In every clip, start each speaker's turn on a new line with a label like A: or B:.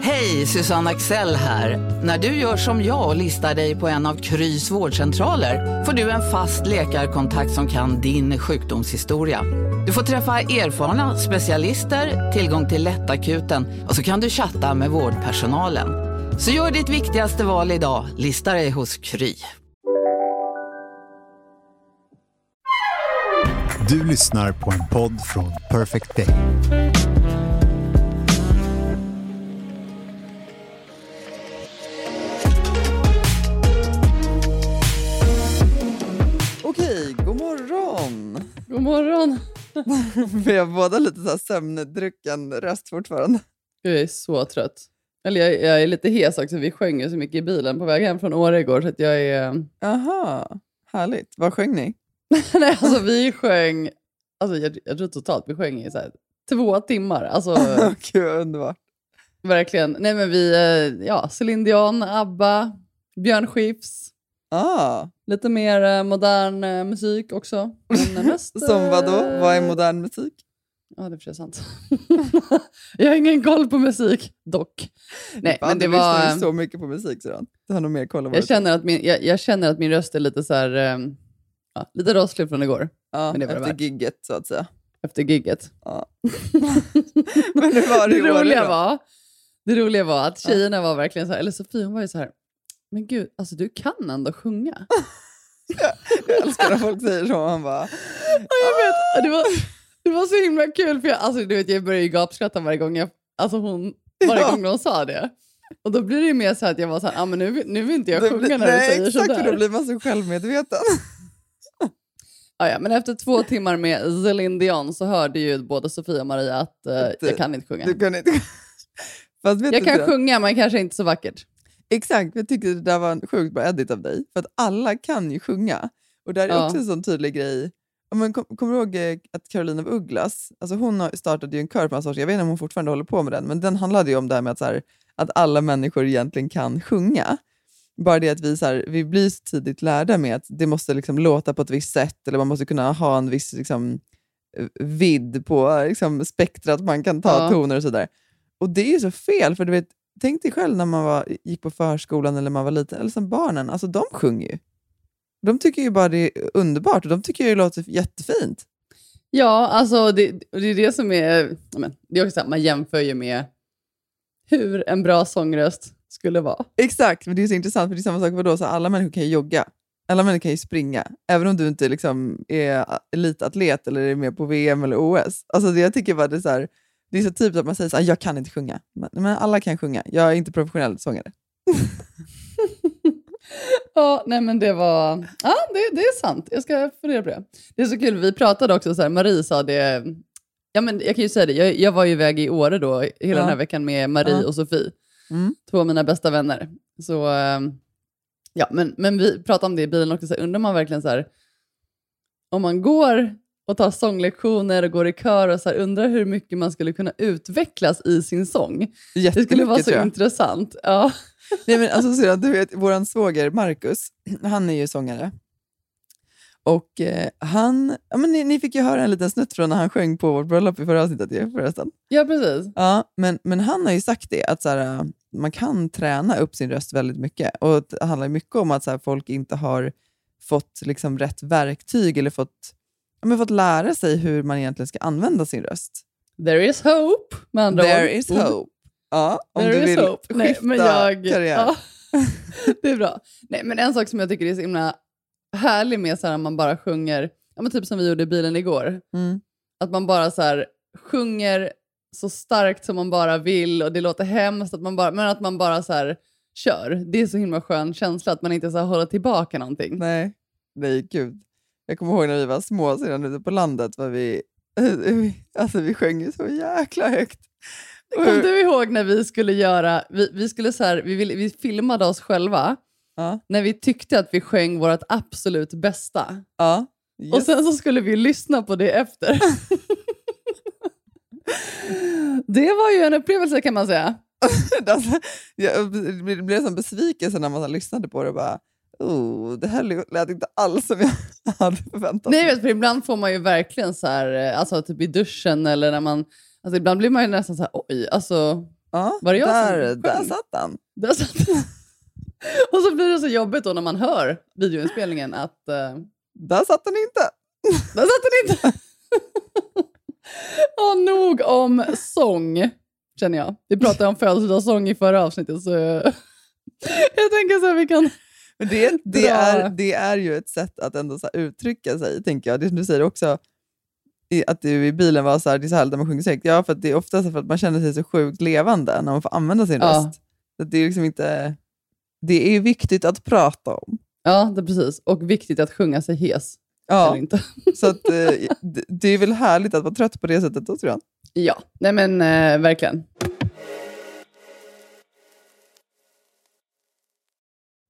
A: Hej, Susanne Axel här. När du gör som jag och listar dig på en av Krys vårdcentraler får du en fast läkarkontakt som kan din sjukdomshistoria. Du får träffa erfarna specialister, tillgång till lättakuten och så kan du chatta med vårdpersonalen. Så gör ditt viktigaste val idag, lista dig hos Kry.
B: Du lyssnar på en podd från Perfect Day.
C: God morgon. Vi har båda lite så här sömndrucken röst fortfarande.
D: Jag är så trött. Eller jag, jag är lite hes också. Vi sjöng ju så mycket i bilen på väg hem från Åre igår. Så att jag är...
C: Aha, härligt. Vad sjöng ni?
D: Nej, alltså vi sjöng... Alltså jag, jag tror totalt vi sjöng i så här, två timmar. Alltså
C: Gud, vad underbart.
D: verkligen. Nej men vi... eh, Ja, Céline Dion, ABBA, Björn Skifs.
C: Ah,
D: Lite mer eh, modern eh, musik också. Mest,
C: som vad då?
D: eh,
C: Vad är modern musik?
D: Ja, det är för sant. jag har ingen koll på musik, dock. Nej,
C: Fan,
D: men det
C: du lyssnar
D: var...
C: ju så mycket på musik Susanne. Du har nog mer koll
D: Jag känner, att min, jag, jag känner att min röst är lite så här, ja, lite rosslig från igår,
C: ja,
D: det det
C: Efter
D: värt.
C: gigget så att säga.
D: efter gigget.
C: Ja. Men hur var det
D: det, roliga var, det roliga var att tjejerna var verkligen så här, eller Sofie hon var ju så här, men gud, alltså du kan ändå sjunga.
C: Jag älskar när folk säger så. Man bara,
D: jag vet, det var, det var så himla kul, för jag, alltså, du vet, jag börjar ju gapskratta varje gång, jag, alltså hon, varje gång hon sa det. Och då blir det ju mer så att jag var så här, ah, men nu, nu vill inte jag sjunga
C: blir-
D: när du
C: nej,
D: säger
C: exakt,
D: sådär.
C: då blir man så självmedveten.
D: Ja, ja, men efter två timmar med Céline Dion så hörde ju både Sofia och Maria att eh,
C: eh,
D: jag kan inte sjunga.
C: Du kan inte... Fast
D: Jag
C: du
D: kan
C: det?
D: sjunga men kanske inte så vackert.
C: Exakt, jag tyckte det där var en sjukt bra edit av dig. För att alla kan ju sjunga. Och där är
D: Ja.
C: också en sån tydlig grej. Men kom, kommer du ihåg eh, att Caroline av Ugglas, alltså hon startade ju en kör på hans år, jag vet inte om hon fortfarande håller på med den, men den handlade ju om det här med att, så här, att alla människor egentligen kan sjunga. Bara det att vi, så här, vi blir så tidigt lärda med att det måste liksom låta på ett visst sätt, eller man måste kunna ha en viss liksom, eh, vidd på liksom, spektrat man kan ta
D: Ja.
C: toner och sådär. Och det är ju så fel, för du vet, tänk dig själv när man var, gick på förskolan eller man var liten, eller som barnen, alltså de sjunger ju. De tycker ju bara det är underbart och de tycker ju det låter jättefint.
D: Ja, alltså det, det är det som är... Men, det är också så här, man jämför ju med hur en bra sångröst skulle vara.
C: Exakt, men det är så intressant för det är samma sak, vadå, så alla människor kan ju jogga. Alla människor kan ju springa, även om du inte liksom är elitatlet eller är med på VM eller OS. Alltså det, jag tycker bara det är så här, det är så typiskt att man säger så här, jag kan inte sjunga. Men, alla kan sjunga, jag är inte professionell sångare.
D: Ja, nej men det var... Ja, det, det är sant. Jag ska fundera på det. Det är så kul, vi pratade också så här, Marie sa det... Ja, men jag kan ju säga det, jag, jag var ju iväg i Åre då, hela
C: Ja.
D: den här veckan med Marie
C: Ja.
D: och Sofie.
C: Mm.
D: Två av mina bästa vänner. Så, ehm, ja, men, men vi pratade om det i bilen också, så här, undrar man verkligen så här, om man går och tar sånglektioner och går i kör och så här, undrar hur mycket man skulle kunna utvecklas i sin sång. Det skulle vara så intressant. Ja.
C: Nej, men alltså, så, du vet, vår svåger Marcus, han är ju sångare. Och eh, han, ja, men ni, ni fick ju höra en liten snutt från när han sjöng på vårt bröllop i förra avsnittet ju, förresten.
D: ja, precis.
C: Ja, men, men han har ju sagt det, att så här, äh, man kan träna upp sin röst väldigt mycket. Och Det handlar mycket om att så här, folk inte har fått liksom, rätt verktyg eller fått, men fått lära sig hur man egentligen ska använda sin röst.
D: There is hope, med andra
C: There
D: ord.
C: is hope. Ja, om
D: There
C: du vill
D: hope. Nej, men jag,
C: karriär.
D: ja, det är bra. Nej, men en sak som jag tycker är så himla härlig med så här, man bara sjunger, ja, men typ som vi gjorde i bilen igår,
C: Mm.
D: att man bara så här, sjunger så starkt som man bara vill och det låter hemskt, att man bara, men att man bara så här, kör. Det är så himla skön känsla att man inte så här, håller tillbaka någonting.
C: Nej, nej gud. Jag kommer ihåg när vi var små sedan ute på landet, var vi, alltså vi sjöng ju så jäkla högt.
D: Kom du ihåg när vi skulle göra, vi, vi, skulle så här, vi, vi filmade oss själva
C: Ja.
D: när vi tyckte att vi sjöng vårt absolut bästa.
C: Ja.
D: Och
C: Yes.
D: sen så skulle vi lyssna på det efter. det var ju en upplevelse kan man säga.
C: alltså, jag blev som besvikelse när man lyssnade på det. och Bara, oh, det här lät inte alls som jag hade förväntat
D: Nej,
C: mig.
D: vet, för ibland får man ju verkligen så här, eh, alltså typ i duschen eller när man, alltså ibland blir man ju nästan så här, oj, alltså,
C: Ja,
D: Var det jag
C: där,
D: som
C: där satt han.
D: där satt Och så blir det så jobbigt då när man hör videoinspelningen att eh,
C: Där satt han inte.
D: Där satt den inte! ja, nog om sång, känner jag. Vi pratade om födelsedagssång i förra avsnittet, så jag tänker så här, vi kan...
C: Men det, det, är, det är ju ett sätt att ändå så uttrycka sig, tänker jag. Det som du säger också, att du i bilen var så här, det är så här man sjunger högt. Ja, för det är ofta så att man känner sig så sjukt levande när man får använda sin
D: Ja.
C: röst. Så det är liksom inte... Det är viktigt att prata om.
D: Ja, det precis. Och viktigt att sjunga sig hes.
C: Ja, så att, eh, det, det är väl härligt att vara trött på det sättet då, tror jag.
D: Ja, nej men eh, verkligen.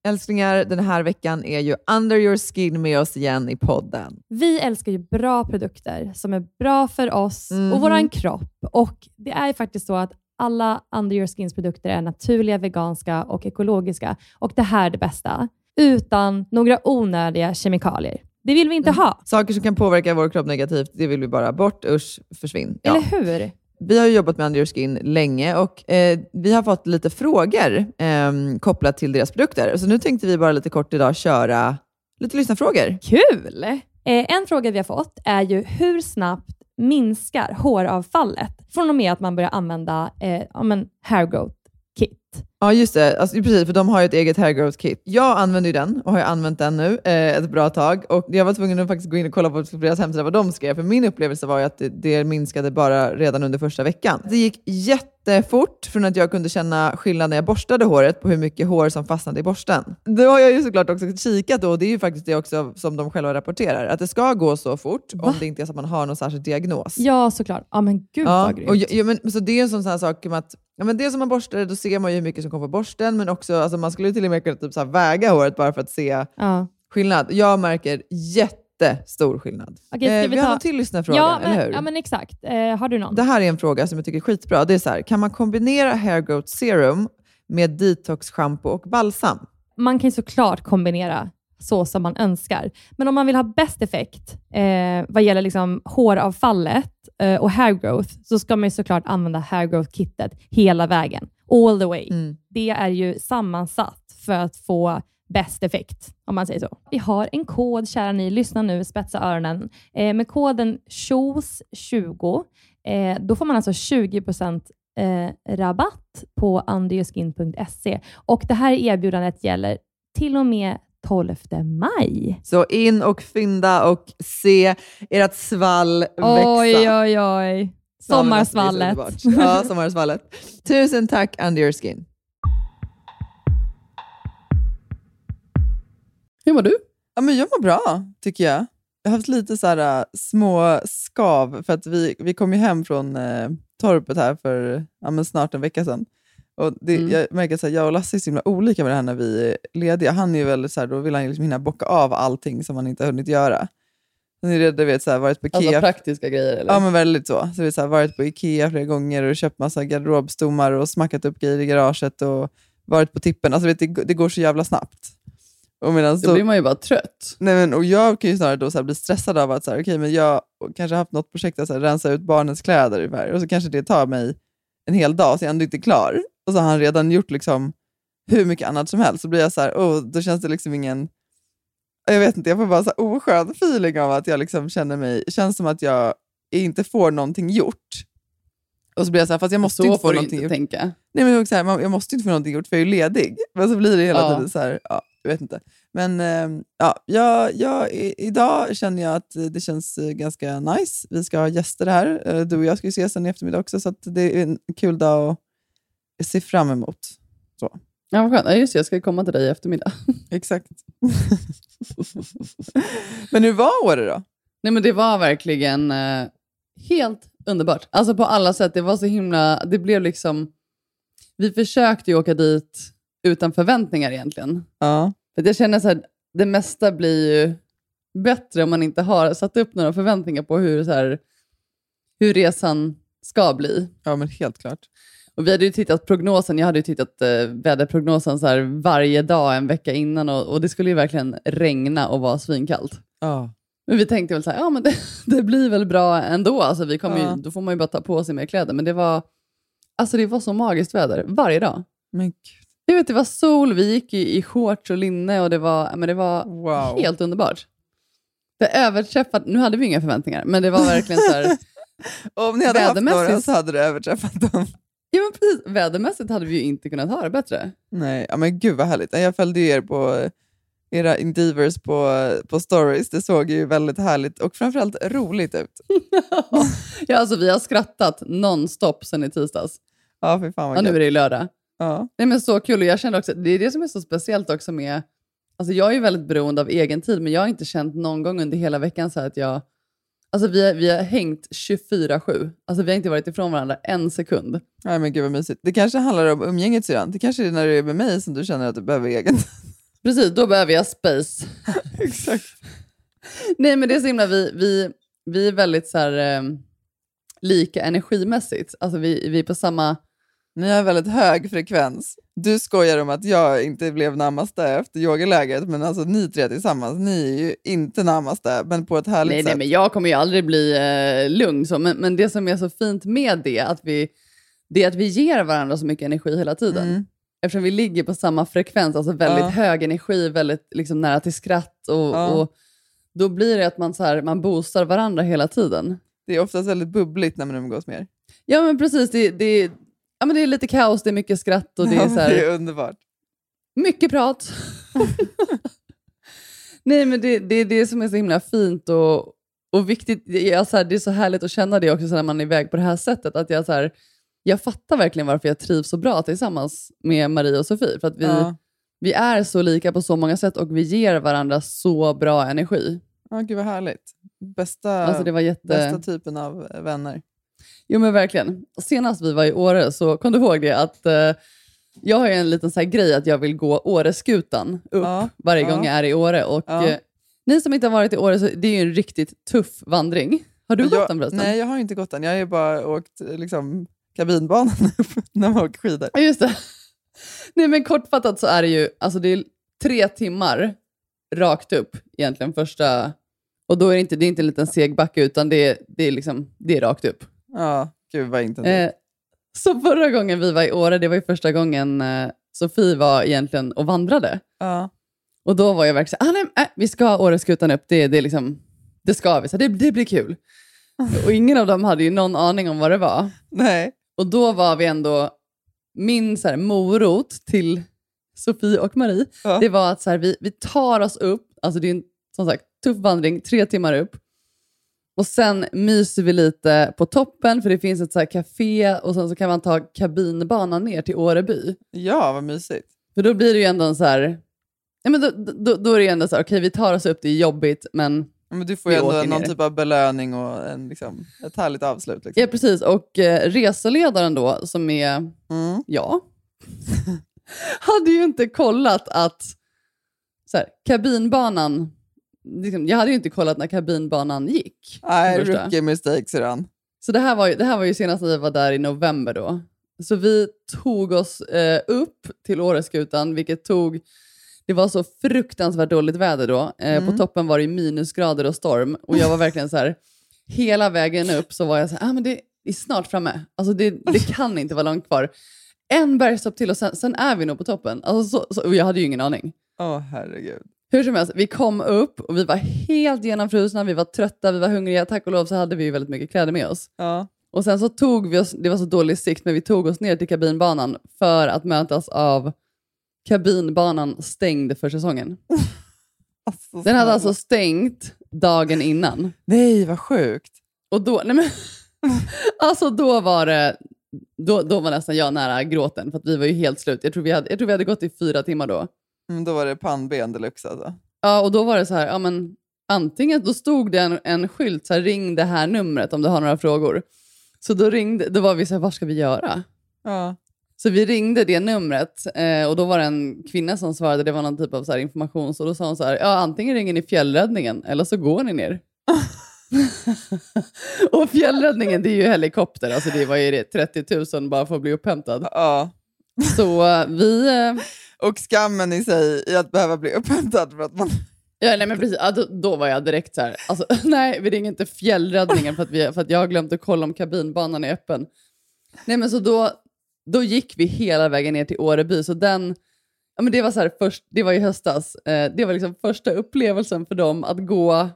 C: Älsklingar, den här veckan är ju Under your skin med oss igen i podden.
E: Vi älskar ju bra produkter som är bra för oss
C: Mhm.
E: och vår kropp. Och Det är ju faktiskt så att alla Under Your Skins produkter är naturliga, veganska och ekologiska. Och det här är det bästa. Utan några onödiga kemikalier. Det vill vi inte ha.
C: Saker som kan påverka vår kropp negativt, det vill vi bara bort. Usch, försvinn. Ja.
E: Eller hur?
C: Vi har ju jobbat med Under Skin länge och eh, vi har fått lite frågor eh, kopplat till deras produkter. Så nu tänkte vi bara lite kort idag köra lite lyssnarfrågor.
E: Kul! Eh, en fråga vi har fått är ju hur snabbt minskar håravfallet från och med att man börjar använda eh, ja, men hair growth kit?
C: Ja, just det. Alltså, precis, för de har ju ett eget hair growth kit. Jag använder ju den och har ju använt den nu eh, ett bra tag. Och jag var tvungen att faktiskt gå in och kolla på deras hemsida vad de skrev. För min upplevelse var ju att det, det minskade bara redan under första veckan. Det gick jättefort från att jag kunde känna skillnad när jag borstade håret på hur mycket hår som fastnade i borsten. Då har jag ju såklart också kikat då, och det är ju faktiskt det också som de själva rapporterar. Att det ska gå så fort om det inte är så att man har någon särskild diagnos.
E: Ja, såklart. Ja, men gud
C: Ja,
E: vad grymt.
C: och, ja, men, så det är en sån här sak som att ja, men dels om man borstar det, då ser man ju hur mycket som kommer på borsten, men också alltså, man skulle till och med kunna typ, så väga håret bara för att se
E: ja.
C: skillnad. Jag märker jättestor skillnad.
E: Okej,
C: eh,
E: vi
C: vi har
E: ta-
C: någon till lyssnarfråga,
E: Ja,
C: eller hur?
E: ja, men exakt. Eh, har du någon?
C: Det här är en fråga som jag tycker är skitbra. Det är så här, kan man kombinera hair growth serum med detox shampoo och balsam?
E: man kan såklart kombinera så som man önskar. Men om man vill ha bäst effekt eh, vad gäller liksom håravfallet eh, och hair growth, så ska man såklart använda hair growth-kittet hela vägen. All the way.
C: Mm.
E: Det är ju sammansatt för att få bäst effekt, om man säger så. Vi har en kod, kära ni, lyssna nu, spetsa öronen. Eh, med koden SHOES20, eh, då får man alltså 20% eh, rabatt på underyourskin.se. Och det här erbjudandet gäller till och med 12 maj.
C: Så in och fynda och se ert svall växa.
E: Oj, oj, oj. Sommarsvallet.
C: Ja, det är så underbart. Ja, sommarsvallet. Tusen tack Under Your Skin.
D: Hur mår du?
C: Ja, men jag mår bra, tycker jag. Jag har haft lite så här, äh, små skav, för att vi, vi kom ju hem från eh, torpet här för ja, men snart en vecka sedan. Och det,
D: Mm.
C: Jag märker att jag och Lasse är så himla olika med det här när vi är lediga. Han är ju väldigt så här, då vill han ju liksom hinna bocka av allting som han inte har hunnit göra. Rädd, du vet, så här, varit på Ikea.
D: Alltså praktiska grejer eller?
C: Ja, men väldigt så. så vi så här, varit på Ikea flera gånger och köpt massa garderobstommar och smackat upp grejer i garaget och varit på tippen. Alltså, vet, det, det går så jävla snabbt. Och medan
D: Då
C: så,
D: blir man ju bara trött.
C: Nej, men, och jag kan ju snarare då så bli stressad av att så här, okay, men jag kanske har haft något projekt att så här, rensa ut barnens kläder ungefär, och så kanske det tar mig en hel dag, så jag är ändå inte klar. Och så har han redan gjort liksom hur mycket annat som helst. Så blir jag så här, oh, då känns det liksom ingen... Jag vet inte, jag får bara så oskön feeling av att jag liksom känner mig... känns som att jag inte får någonting gjort. Och så blir jag så här, fast jag måste
D: så
C: inte få
D: får
C: någonting
D: inte
C: gjort.
D: tänka.
C: Nej, men också så här, jag måste inte få någonting gjort för jag är ju ledig. Men så blir det hela
D: Ja.
C: tiden så här, ja, jag vet inte. Men eh, ja, jag, jag, idag känner jag att det känns eh, ganska nice. Vi ska ha gäster här. Eh, Du och jag ska ju ses sen i eftermiddag också, så det är en kul dag att se fram emot.
D: Ja, vad skönt. Ja, just det, jag ska komma till dig i eftermiddag.
C: Exakt. Men hur var Åre då?
D: Nej, men det var verkligen eh, helt underbart. Alltså på alla sätt. Det var så himla... Det blev liksom... Vi försökte ju åka dit utan förväntningar egentligen.
C: Ja.
D: För jag känner så här, det mesta blir ju bättre om man inte har satt upp några förväntningar på hur, så här, hur resan ska bli.
C: ja, men helt klart.
D: Och vi hade ju tittat prognosen, jag hade ju tittat eh, väderprognosen så här varje dag en vecka innan och, och det skulle ju verkligen regna och vara svinkallt.
C: Ja.
D: Men vi tänkte väl så här, ja men det, det blir väl bra ändå, alltså vi kommer
C: Ja.
D: ju, då får man ju bara ta på sig mer kläder. Men det var, alltså det var så magiskt väder varje dag.
C: Men gud.
D: Jag vet, det var sol, vi gick i, i shorts och linne och det var, men det var
C: Wow.
D: helt underbart. Det överträffat, nu hade vi inga förväntningar, men det var verkligen så här,
C: Om ni hade haft några så hade det överträffat dem.
D: Ja men precis, vädermässigt hade vi ju inte kunnat ha det bättre.
C: Nej, ja, men gud vad härligt. Jag följde ju er på era Endeavors på, på stories. Det såg ju väldigt härligt och framförallt roligt ut.
D: ja, alltså vi har skrattat nonstop sen i tisdags.
C: Ja, fy fan
D: Ja,
C: vad
D: nu är det ju lördag.
C: Ja.
D: Nej, men så kul och jag kände också, det är det som är så speciellt också med, alltså jag är ju väldigt beroende av egen tid, men jag har inte känt någon gång under hela veckan så att jag, alltså vi, har- vi har hängt 24-7, alltså vi har inte varit ifrån varandra en sekund.
C: Nej, men gud vad mysigt. Det kanske handlar om umgänget syrran. Det kanske är när du är med mig som du känner att du behöver egen.
D: Precis, då behöver jag space.
C: Exakt.
D: Nej men det är så himla, vi, vi, vi är väldigt så här, eh, lika energimässigt, alltså vi, vi är på samma,
C: Ni har väldigt hög frekvens. Du skojar om att jag inte blev namaste efter yogalägret, men alltså ni tre tillsammans, ni är ju inte namaste, men på ett härligt
D: nej, nej
C: sätt.
D: men jag kommer ju aldrig bli eh, lugn så, men, men det som är så fint med det, att vi, det är att vi ger varandra så mycket energi hela tiden.
C: Mm.
D: Eftersom vi ligger på samma frekvens, alltså väldigt
C: Ja.
D: hög energi, väldigt liksom, nära till skratt. Och,
C: Ja.
D: och Då blir det att man, så här, man boostar varandra hela tiden.
C: Det är oftast väldigt bubbligt när man umgås mer.
D: Ja men precis, det, det, ja, men det är lite kaos, det är mycket skratt och det är, så här,
C: det är underbart.
D: mycket prat. Nej men det, det är det som är så himla fint och, och viktigt. Jag, så här, det är så härligt att känna det också så när man är iväg på det här sättet. Att jag, så här, jag fattar verkligen varför jag trivs så bra tillsammans med Marie och Sofie. För att vi,
C: Ja.
D: vi är så lika på så många sätt och vi ger varandra så bra energi.
C: Ja, gud vad härligt. Bästa,
D: Alltså det var jätte...
C: bästa typen av vänner.
D: Jo men verkligen. Senast vi var i Åre så kom du ihåg det att eh, jag har ju en liten så här grej att jag vill gå Åreskutan upp
C: Ja,
D: varje gång jag är i Åre. Och,
C: Ja.
D: eh, ni som inte har varit i Åre, så det är ju en riktigt tuff vandring. Har du gått den förresten?
C: Nej, jag har inte gått den. Jag har ju bara åkt eh, liksom, kabinbanan upp när man åker skidor.
D: Ja, just det. Nej men kortfattat så är det ju, alltså det är tre timmar rakt upp egentligen första, och då är det inte, det är inte en liten seg backe utan det är, det är, liksom, det är rakt upp.
C: Ja, gud vad intensivt.
D: Eh, så förra gången vi var i Åre, det var ju första gången eh, Sofie var egentligen och vandrade.
C: ja.
D: Och då var jag verkligen ah, nej, äh, vi ska ha Åreskutan upp, det, det, är liksom, det ska vi, så det, det blir kul. Och ingen av dem hade ju någon aning om vad det var.
C: Nej.
D: Och då var vi ändå, min så här, morot till Sofie och Marie,
C: Ja.
D: det var att så här, vi, vi tar oss upp, alltså det är en som sagt tuff vandring, tre timmar upp. Och sen myser vi lite på toppen, för det finns ett så här café och sen så kan man ta kabinbanan ner till Åreby.
C: Ja, vad mysigt.
D: För då blir det ju ändå en så här, ja, men då, då, då är det ju ändå så här, okej vi tar oss upp, det är jobbigt, men
C: Ja, Men du får ju ändå någon
D: ner.
C: typ av belöning och en, liksom, ett härligt avslut. Liksom.
D: ja precis. Och eh, reseledaren då, som är
C: Mm.
D: Ja. hade ju inte kollat att så här, kabinbanan, liksom, jag hade ju inte kollat när kabinbanan gick.
C: Nej, rookie mistakes redan.
D: Så det här, var ju, det här var ju senast när vi var där i november då. Så vi tog oss eh, upp till Åreskutan, vilket tog, det var så fruktansvärt dåligt väder då. Eh, På
C: Mm.
D: toppen var det minusgrader och storm och jag var verkligen så här, hela vägen upp så var jag så här, ah, men det är snart framme. Alltså det, det kan inte vara långt kvar. En bergstopp till och sen, sen är vi nog på toppen. Alltså så, så, och jag hade ju ingen aning.
C: Åh, herregud.
D: Hur som helst, vi kom upp och vi var helt genomfrusna, vi var trötta, vi var hungriga. Tack och lov så hade vi ju väldigt mycket kläder med oss.
C: Ja.
D: Och sen så tog vi oss, det var så dålig sikt, men vi tog oss ner till kabinbanan för att mötas av kabinbanan stängd för säsongen.
C: Alltså,
D: Den hade alltså stängt dagen innan.
C: Nej, vad sjukt.
D: Och då, nej men, alltså då var det, då, då var nästan jag nära gråten för att vi var ju helt slut. Jag tror vi hade, jag tror vi hade gått i fyra timmar då.
C: Mm, då var det pannben deluxe alltså.
D: Ja, och då var det så här, ja men antingen, då stod det en, en skylt så här, ring det här numret om du har några frågor. Så då ringde, då var vi så här, vad ska vi göra?
C: Ja.
D: Så vi ringde det numret eh, och då var det en kvinna som svarade, det var någon typ av så här information, så då sa hon så här, ja antingen ringer ni fjällräddningen eller så går ni ner. och fjällräddningen det är ju helikopter, alltså det var ju det 30 000 bara för att bli upphämtad.
C: ja.
D: Så eh, vi... Eh,
C: Och skammen i sig i att behöva bli upphämtad för att man...
D: Ja, nej, men precis. Ja, då, då var jag direkt så här, alltså, nej vi ringer inte fjällräddningen för att, vi, för att jag har glömt att kolla om kabinbanan är öppen. Nej men så då, då gick vi hela vägen ner till Åreby, så den, ja, men det var så här, först, det var i höstas, eh, det var liksom första upplevelsen för dem att gå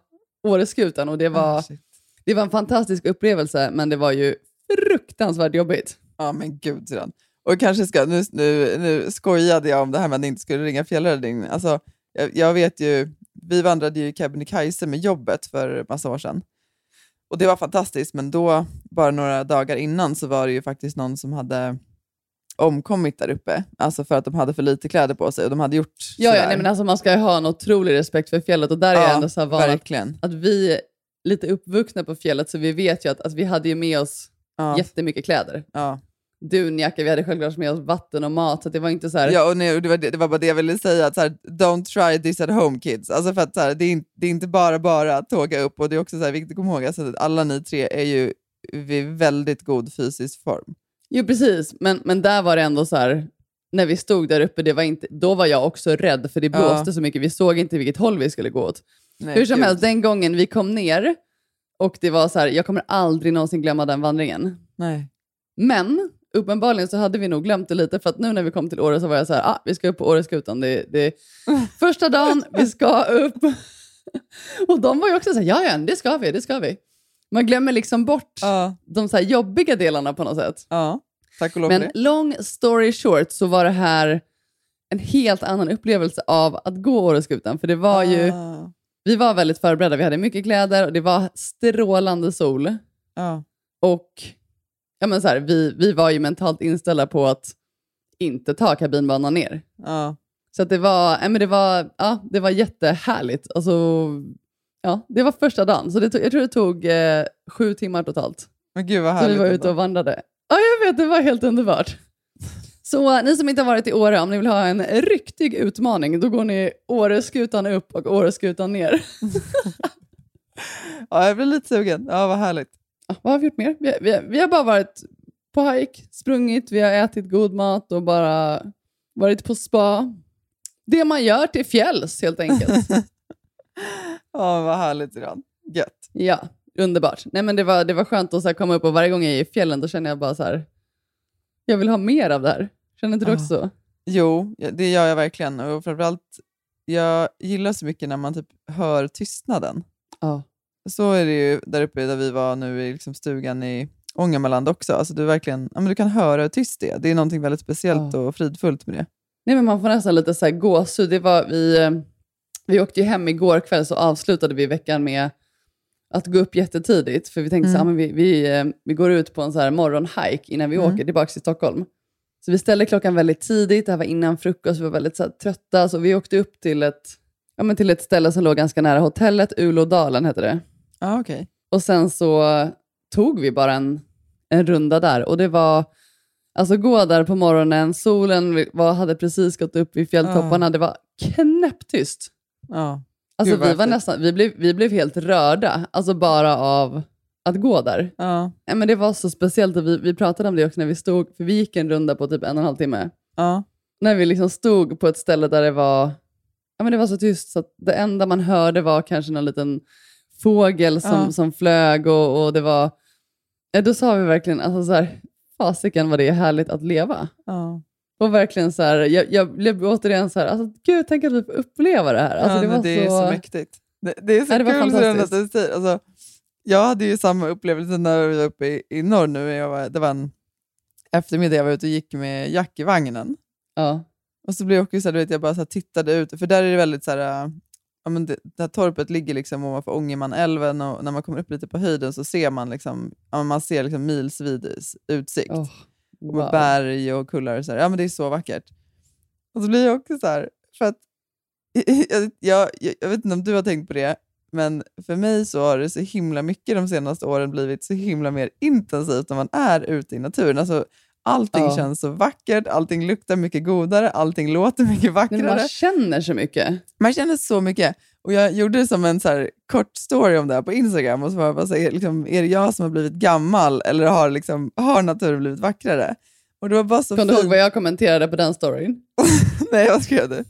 D: Åreskutan och det var,
C: shit.
D: det var en fantastisk upplevelse men det var ju fruktansvärt jobbigt.
C: Ja men gud syrran. Och kanske ska, nu, nu, nu skojade jag om det här med att ni inte skulle ringa fjällräddningen. Alltså, jag, jag vet ju, vi vandrade ju i Kebnekaise med jobbet för massa år sedan. Och det var fantastiskt, men då, bara några dagar innan, så var det ju faktiskt någon som hade omkommit där uppe. Alltså för att de hade för lite kläder på sig och de hade gjort
D: Ja, ja
C: sådär.
D: nej, men alltså, man ska ju ha en otrolig respekt för fjället och där är jag ändå så här van att,
C: verkligen.
D: att vi är lite uppvuxna på fjället så vi vet ju att, att vi hade ju med oss
C: Ja,
D: jättemycket kläder.
C: ja.
D: Dunjacka, vi hade självklart med oss vatten och mat, så det var inte så här...
C: Ja, och nej, det, var det, var bara det jag ville säga, att så här, don't try this at home kids. Alltså för att så här, det, är inte, det är inte bara bara att tåga upp och det är också så här, viktigt att komma ihåg alltså, att alla ni tre är ju vid väldigt god fysisk form.
D: Jo, precis. Men, men där var det ändå så här, när vi stod där uppe, det var inte, då var jag också rädd för det
C: Ja.
D: blåste så mycket. Vi såg inte vilket håll vi skulle gå åt.
C: Nej,
D: Hur som
C: gud.
D: helst, den gången vi kom ner och det var så här, jag kommer aldrig någonsin glömma den vandringen.
C: Nej.
D: Men uppenbarligen så hade vi nog glömt det lite för att nu när vi kom till Åre så var jag så här, ah, vi ska upp på Åreskutan. Det, det är första dagen, vi ska upp. Och de var ju också så här, ja ja, det ska vi, det ska vi. Man glömmer liksom bort
C: Ja,
D: de så här jobbiga delarna på något sätt.
C: ja. tack och lov
D: Men
C: det.
D: long story short så var det här en helt annan upplevelse av att gå Åreskutan. För det var ju,
C: Ah,
D: vi var väldigt förberedda, vi hade mycket kläder och det var strålande sol.
C: ja.
D: Och ja, men så här, vi, vi var ju mentalt inställda på att inte ta kabinbanan ner.
C: Ja.
D: Så att det, var, ja, men det, var, ja, det var jättehärligt. Alltså, ja, det var första dagen, så det tog, jag tror det tog eh, sju timmar totalt.
C: Men gud vad
D: Så
C: härligt.
D: vi var ute och vandrade. Ja, jag vet, det var helt underbart. Så ni som inte har varit i Åre, om ni vill ha en riktig utmaning, då går ni Åreskutan upp och Åreskutan ner.
C: Ja, jag blir lite sugen. Ja, vad härligt.
D: Vad har vi gjort mer? Vi, vi, vi har bara varit på hike, sprungit, vi har ätit god mat och bara varit på spa. Det man gör till fjälls helt enkelt.
C: Ja, vad härligt syrran. Gött.
D: ja, underbart. Nej, men det, var, det var skönt att så komma upp och varje gång jag är i fjällen då känner jag bara så här, jag vill ha mer av det här. Känner inte du
C: Ja.
D: också så?
C: Jo, det gör jag verkligen. Och framförallt, jag gillar så mycket när man typ hör tystnaden.
D: Ja.
C: Så är det ju där uppe där vi var nu i liksom stugan i Ångermanland också. Alltså du, verkligen, ja, men du kan höra hur tyst det är. Det är någonting väldigt speciellt
D: Ja.
C: och fridfullt med det.
D: Nej, men man får nästan lite så här gåshud. Det var, vi, eh, vi åkte ju hem igår kväll så avslutade vi veckan med att gå upp jättetidigt. För vi tänkte så här,
C: Mm.
D: men vi, vi, eh, vi går ut på en så här morgonhike innan vi
C: Mm.
D: åker tillbaka till Stockholm. Så vi ställde klockan väldigt tidigt, det här var innan frukost, vi var väldigt så här, trötta. Så vi åkte upp till ett, ja, men till ett ställe som låg ganska nära hotellet, Ulådalen hette det.
C: Ja, okej.
D: Och sen så tog vi bara en, en runda där och det var, alltså gå där på morgonen, solen var, hade precis gått upp vid fjälltopparna, det var knäpptyst.
C: Ja.
D: Alltså vi, var nästan, vi, blev, vi blev helt rörda, alltså bara av att gå där.
C: Ja,
D: men det var så speciellt och vi, vi pratade om det också när vi stod, för vi gick en runda på typ en och en halv timme.
C: Ja.
D: När vi liksom stod på ett ställe där det var, ja, men det var så tyst så att det enda man hörde var kanske någon liten fågel som,
C: Ja.
D: som flög och, och det var, ja, då sa vi verkligen, alltså så här, fasiken vad det är härligt att leva.
C: Ja.
D: Och verkligen så här, jag, jag blev återigen så här, alltså gud tänk att vi får uppleva det här. Alltså,
C: ja,
D: det var
C: det
D: så,
C: är så mäktigt. Det, det är så
D: Ja, det
C: kul Syrran, att du säger. Alltså, jag hade ju samma upplevelse när vi var uppe i, i norr nu. Jag var, det var en eftermiddag jag var ute och gick med Jack i vagnen.
D: ja.
C: Och så blev jag också så här, du vet, jag bara så tittade ut, för där är det väldigt så här, ja, men det, det här torpet ligger liksom ovanför Ångermanälven och när man kommer upp lite på höjden så ser man liksom, ja, man ser liksom milsvid utsikt.
D: Åh,
C: Och med
D: wow.
C: berg och kullar och så här. Ja men det är så vackert. Och så blir jag också så här, för att jag, jag, jag vet inte om du har tänkt på det, Men för mig så har det så himla mycket de senaste åren blivit så himla mer intensivt när man är ute i naturen. Alltså, allting
D: Ja.
C: känns så vackert, allting luktar mycket godare, allting låter mycket
D: Men
C: vackrare.
D: man känner så mycket.
C: Man känner så mycket. Och Jag gjorde det som en så kort story om det här på Instagram. Och så var jag så här, liksom, är det jag som har blivit gammal eller har, liksom, har naturen blivit vackrare? Och det var bara så
D: Kommer du ihåg vad jag kommenterade på den storyn?
C: Nej, vad skrev du?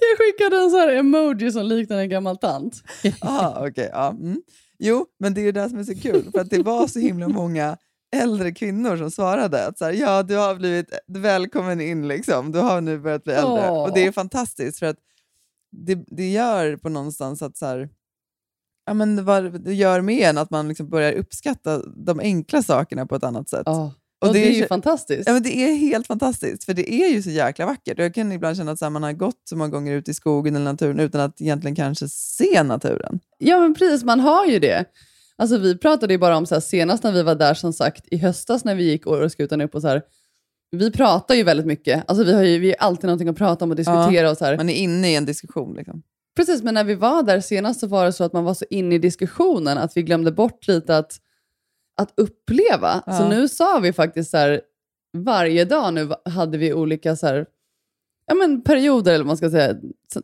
D: Jag skickade en så här emoji som liknar en gammal tant.
C: Ah, okej, ja. mm. Jo, men det är ju det som är så kul. För att det var så himla många äldre kvinnor som svarade att så här, ja, du har blivit välkommen in, liksom. du har nu börjat bli äldre.
D: Åh.
C: Och det är fantastiskt för att det, det gör på någonstans att så här, ja, men det, var, det gör med en att man liksom börjar uppskatta de enkla sakerna på ett annat sätt.
D: Ja.
C: Och
D: Och,
C: det
D: det,
C: är
D: ju
C: så-
D: fantastiskt.
C: Ja, men det är helt fantastiskt, för det är ju så jäkla vackert. Jag kan ibland känna att här, man har gått så många gånger ut i skogen eller naturen utan att egentligen kanske se naturen.
D: Ja, men precis. Man har ju det. Alltså, vi pratade ju bara om så här, senast när vi var där, som sagt, i höstas när vi gick Åreskutan upp och så här. Vi pratar ju väldigt mycket. Alltså, vi har ju vi har alltid någonting att prata om och diskutera. Och så här.
C: Man är inne i en diskussion. Liksom.
D: Precis, men när vi var där senast så var det så att man var så inne i diskussionen att vi glömde bort lite att, att uppleva.
C: Ja.
D: Så nu sa vi faktiskt så här, varje dag nu hade vi olika så här, ja, men perioder, eller vad man ska säga,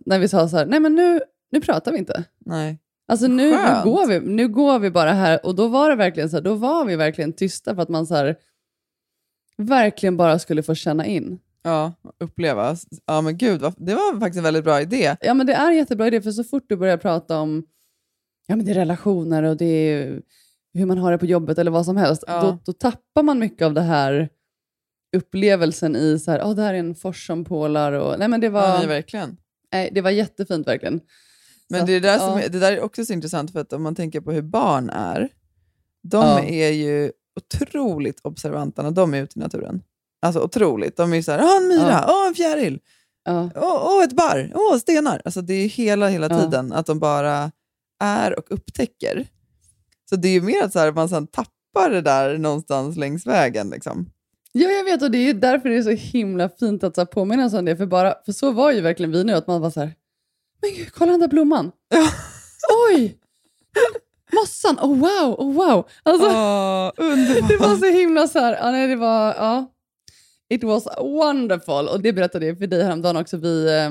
D: när vi sa så här, nej men nu, nu pratar vi inte.
C: Nej.
D: Alltså nu, nu, går vi, nu går vi bara här och då var det verkligen så här, då var vi verkligen tysta för att man så här, verkligen bara skulle få känna in.
C: Ja, uppleva. Ja, men gud, det var faktiskt en väldigt bra idé.
D: Ja, men det är en jättebra idé, för så fort du börjar prata om ja, men det är relationer och det är hur man har det på jobbet eller vad som helst,
C: Ja.
D: då, då tappar man mycket av det här upplevelsen i så här, oh, det här är en fors som pålar. Och, nej, men det,
C: Ja,
D: var,
C: nej, verkligen.
D: nej, det var jättefint verkligen.
C: Men
D: Så
C: det, är det, där som
D: ja.
C: är, det där är också så intressant, för att om man tänker på hur barn är, de
D: Ja.
C: är ju otroligt observanta när de är ute i naturen. Alltså otroligt. De är ju så här, åh en myra,
D: Ja.
C: åh en fjäril,
D: Ja.
C: åh, åh ett barr, åh stenar. Alltså det är hela, hela
D: Ja.
C: tiden att de bara är och upptäcker. Så det är ju mer att så här, man sen tappar det där någonstans längs vägen. Liksom.
D: Ja, jag vet och det är därför det är så himla fint att så här, påminna sig om det. För, bara, för så var ju verkligen vi nu, att man var så här, men gud, kolla den där blomman. Oj! Mossan, oh wow, oh wow. Alltså,
C: underbart.
D: det var så himla så här, ja, nej, det var, ja. It was wonderful. Och det berättade jag för dig häromdagen också. Vi, eh,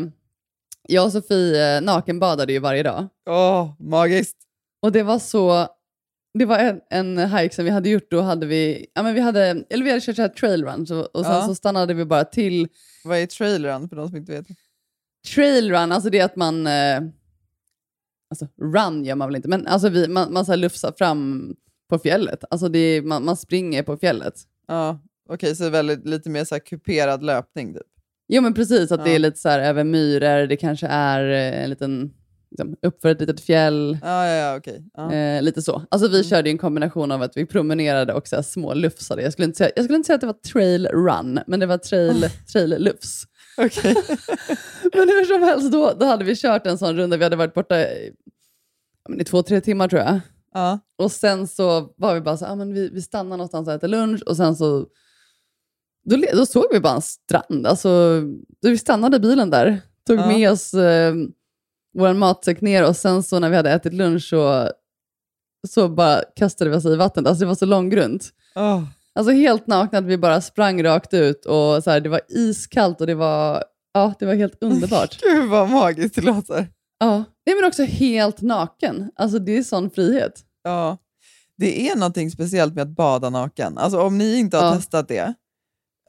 D: jag och Sofie eh, nakenbadade ju varje dag.
C: Åh, magiskt.
D: Och det var så... Det var en, en hike som vi hade gjort. Då hade vi, ja, men vi, hade, eller vi hade kört så här trail run så, och sen
C: Ja.
D: så stannade vi bara till.
C: Vad är trailrun för de som inte vet?
D: Trail run, alltså det är att man... Eh, alltså run gör man väl inte, men alltså vi, man, man så här lufsar fram på fjället. Alltså det är, man, man springer på fjället.
C: Ja, okej, så väldigt, lite mer så här kuperad löpning. Typ.
D: Jo men precis, att det
C: Ja.
D: är lite så här över myror, det kanske är eh, en liten, liksom, uppför ett litet fjäll.
C: Ja, ja, ja okej. Ja.
D: Eh, lite så. Alltså vi
C: Mm.
D: körde en kombination av att vi promenerade och så små lufsade. Jag skulle, inte säga, jag skulle inte säga att det var trail run, men det var trail, trail lufs.
C: Okej.
D: Men hur som helst, då, då hade vi kört en sån runda. Vi hade varit borta i, i två, tre timmar tror jag.
C: Ja.
D: Och sen så var vi bara så ah, men vi, vi stannar någonstans och äter lunch och sen så då, då såg vi bara en strand. Alltså, då vi stannade bilen där, tog
C: Ja.
D: med oss eh, vår matsäck ner och sen så när vi hade ätit lunch så, så bara kastade vi oss i vattnet. Alltså det var så långgrunt.
C: Åh,
D: Alltså helt nakna, att vi bara sprang rakt ut och så här, det var iskallt och det var, ja, det var helt underbart.
C: Gud vad magiskt det låter.
D: Ja. Nej, men också helt naken. Alltså det är sån frihet.
C: Ja. Det är någonting speciellt med att bada naken. Alltså om ni inte har
D: Ja.
C: testat det.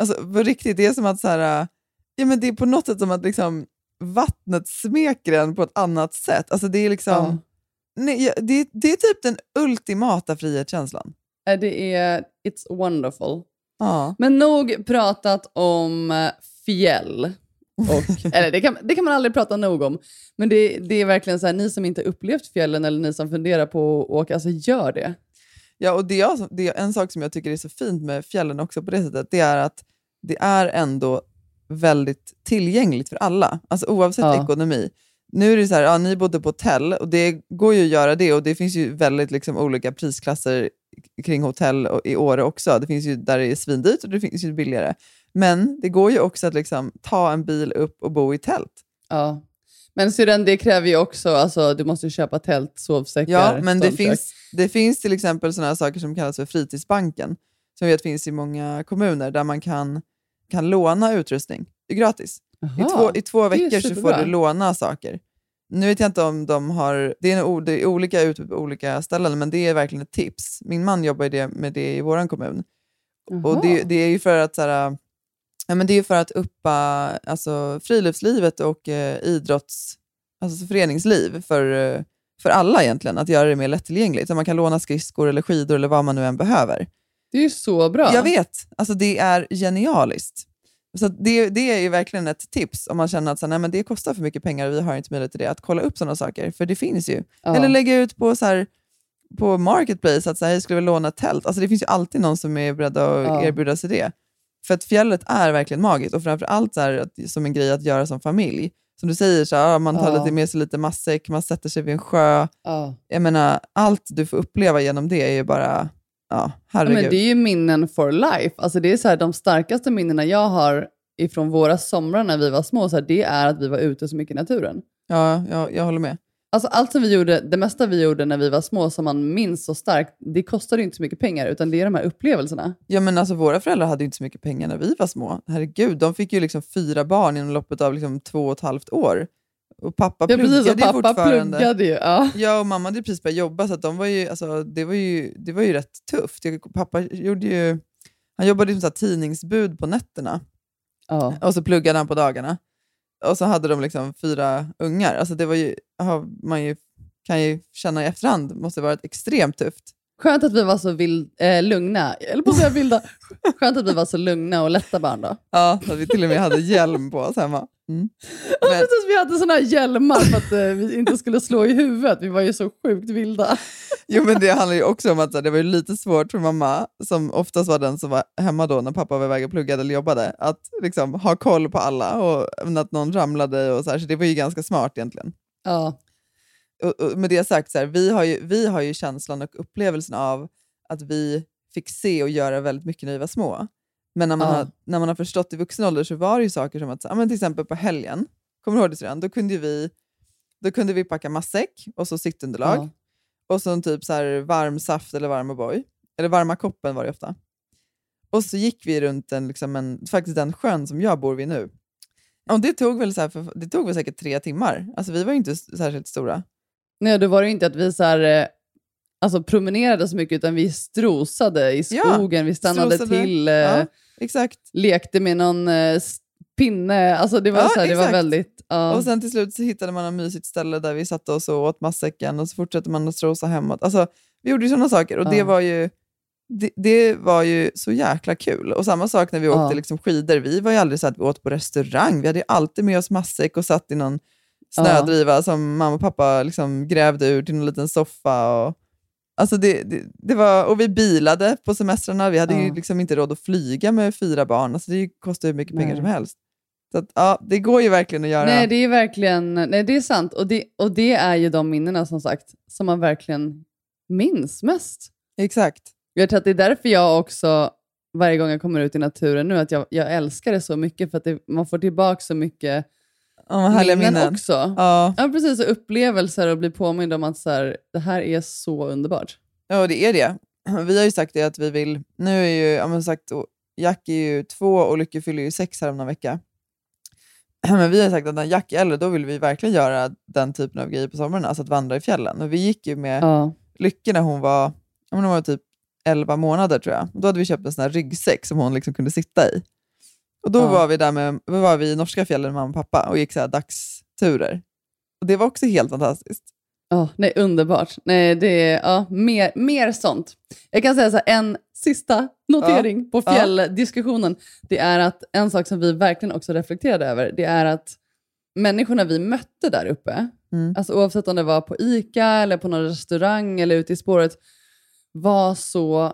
C: Alltså på riktigt, det är som att så här, ja, men det är på något sätt som att liksom, vattnet smeker en på ett annat sätt. Alltså det är liksom,
D: Ja.
C: nej, det, det är typ den ultimata frihetskänslan.
D: Eh, Det är, it's wonderful.
C: Ja.
D: Men nog pratat om eh, fjäll. Och, eller det kan, det kan man aldrig prata nog om. Men det, det är verkligen så här, ni som inte upplevt fjällen eller ni som funderar på att åka, alltså gör det.
C: Ja, och det är, det är en sak som jag tycker är så fint med fjällen också på det sättet, det är att det är ändå väldigt tillgängligt för alla, alltså oavsett
D: Ja.
C: ekonomi. Nu är det så här, ja, ni bodde på hotell och det går ju att göra det och det finns ju väldigt liksom, olika prisklasser kring hotell i Åre också. Det finns ju där det är svindyrt och det finns ju billigare. Men det går ju också att liksom, ta en bil upp och bo i tält.
D: Ja. Men syrran, det kräver ju också, alltså du måste ju köpa tält, sovsäckar,
C: Ja, men det finns, det finns till exempel sådana saker som kallas för fritidsbanken, som jag vet finns i många kommuner, där man kan, kan låna utrustning gratis. I två, I två veckor så får du låna saker. Nu vet jag inte om de har... Det är, det är olika ut på olika ställen, men det är verkligen ett tips. Min man jobbar det, med det i vår kommun. Och det, det är ju för att, så här, ja, men det är för att uppa alltså, friluftslivet och eh, idrotts, alltså föreningsliv för, eh, för alla egentligen. Att göra det mer lättillgängligt. Så man kan låna skridskor eller skidor eller vad man nu än behöver.
D: Det är ju så bra.
C: Jag vet, alltså det är genialiskt. Så det, det är ju verkligen ett tips om man känner att så, nej, men det kostar för mycket pengar och vi har inte möjlighet till det. Att kolla upp sådana saker, för det finns ju.
D: Ja.
C: Eller lägga ut på, så här, på Marketplace att så här, jag skulle vilja låna ett tält. Alltså det finns ju alltid någon som är beredd att
D: Ja.
C: erbjuda sig det. För att fjället är verkligen magiskt och framför allt så här, att, som en grej att göra som familj. Som du säger, så här, ja, man tar
D: Ja.
C: lite med sig lite matsäck, man sätter sig vid en sjö.
D: Ja.
C: Jag menar, allt du får uppleva genom det är ju bara, ja,
D: Ja,
C: herregud.
D: men det är ju minnen for life. Alltså det är så här, de starkaste minnena jag har ifrån våra somrar när vi var små, så här, det är att vi var ute så mycket i naturen.
C: Ja, jag, jag håller med.
D: Alltså allt som vi gjorde, det mesta vi gjorde när vi var små som man minns så starkt, det kostade inte så mycket pengar, utan det är de här upplevelserna.
C: Ja, men alltså, våra föräldrar hade inte så mycket pengar när vi var små. Herregud, de fick ju liksom fyra barn inom loppet av liksom två och ett halvt år. Och pappa
D: Ja,
C: pluggade
D: precis,
C: ju
D: pappa
C: fortfarande.
D: pluggade ju. Ja.
C: Ja, och mamma hade precis börjat jobba, så att de var ju, alltså, det, var ju, det var ju rätt tufft. Jag, pappa gjorde ju, han jobbade som så tidningsbud på nätterna
D: Ja.
C: och så pluggade han på dagarna. Och så hade de liksom fyra ungar. Alltså det var ju, man ju, kan ju känna i efterhand måste varit extremt tufft.
D: Skönt att vi var så vild, eh, lugna, eller på att vilda. Skönt att vi var så lugna och lätta barn då.
C: Ja, att vi till och med hade hjälm på oss hemma. Mm. Men-
D: precis, vi hade såna här hjälmar för att eh, vi inte skulle slå i huvudet. Vi var ju så sjukt vilda.
C: Jo, men det handlar ju också om att det var lite svårt för mamma, som oftast var den som var hemma då när pappa var iväg och pluggade eller jobbade, att liksom ha koll på alla och att någon ramlade och så här, så det var ju ganska smart egentligen.
D: Ja.
C: Och, och med det sagt, så här, vi, har ju, vi har ju känslan och upplevelsen av att vi fick se och göra väldigt mycket när vi var små. Men när man,
D: Ja.
C: har, när man har förstått i vuxen ålder så var det ju saker som att, så- ja, men till exempel på helgen, kommer du ihåg det Syrran? Då kunde vi, då kunde vi packa matsäck och så sittunderlag
D: Ja.
C: och så en typ så här varm saft eller varm O'boy. Eller varma koppen var det ofta. Och så gick vi runt en, liksom en, faktiskt den sjön som jag bor vid nu. Och det tog väl, så här, för, det tog väl säkert tre timmar. Alltså vi var ju inte särskilt stora.
D: Nej, då var det ju inte att vi så här, eh, alltså, promenerade så mycket, utan vi strosade i
C: Ja,
D: skogen. vi stannade
C: strosade.
D: till, eh,
C: Ja, exakt.
D: lekte med någon eh, pinne. Alltså, det var,
C: Ja,
D: så här, det var väldigt... ja.
C: Och sen till slut så hittade man ett mysigt ställe där vi satte oss och åt matsäcken och så fortsatte man att strosa hemåt. Alltså, vi gjorde ju sådana saker och det
D: Ja.
C: var ju det, det var ju så jäkla kul. Och samma sak när vi åkte
D: Ja.
C: liksom skidor. Vi var ju aldrig så att vi åt på restaurang. Vi hade ju alltid med oss matsäck och satt i någon snödriva som mamma och pappa liksom grävde ur till en liten soffa. Och, alltså det, det, det var, och vi bilade på semestrarna. Vi hade ju
D: Ja.
C: liksom inte råd att flyga med fyra barn. Alltså det kostar hur mycket pengar
D: Nej.
C: som helst. Så att, ja, det går ju verkligen att göra.
D: Nej, det är verkligen, nej, det är sant. Och det, och det är ju de minnena som sagt som man verkligen minns mest.
C: Exakt.
D: Jag tror att det är därför jag också, varje gång jag kommer ut i naturen nu, att jag, jag älskar det så mycket, för att det, man får tillbaka så mycket
C: Ja, härliga
D: minnen,
C: minnen.
D: också.
C: Ja.
D: Ja, precis. Och upplevelser och bli påmind om att så här, det här är så underbart.
C: ja, det är det. Vi har ju sagt det att vi vill... Nu är ju, ja, sagt, Jack är ju två och Lykke fyller ju sex här om någon vecka. Men vi har sagt att när Jack är äldre, då vill vi verkligen göra den typen av grejer på sommaren, alltså att vandra i fjällen. Och vi gick ju med
D: Ja.
C: Lykke när hon var, hon var typ 11 månader tror jag. Då hade vi köpt en sån här ryggsäck som hon liksom kunde sitta i. Och då
D: Ja.
C: var vi där med, var vi i norska fjällen med mamma och pappa och gick så här dagsturer. Och det var också helt fantastiskt.
D: Ja, nej, underbart. Nej, det är, ja, mer, mer sånt. Jag kan säga så här, en sista notering på
C: Ja.
D: fjälldiskussionen. Det är att en sak som vi verkligen också reflekterade över, det är att människorna vi mötte där uppe,
C: Mm.
D: alltså oavsett om det var på ICA eller på någon restaurang eller ute i spåret, var så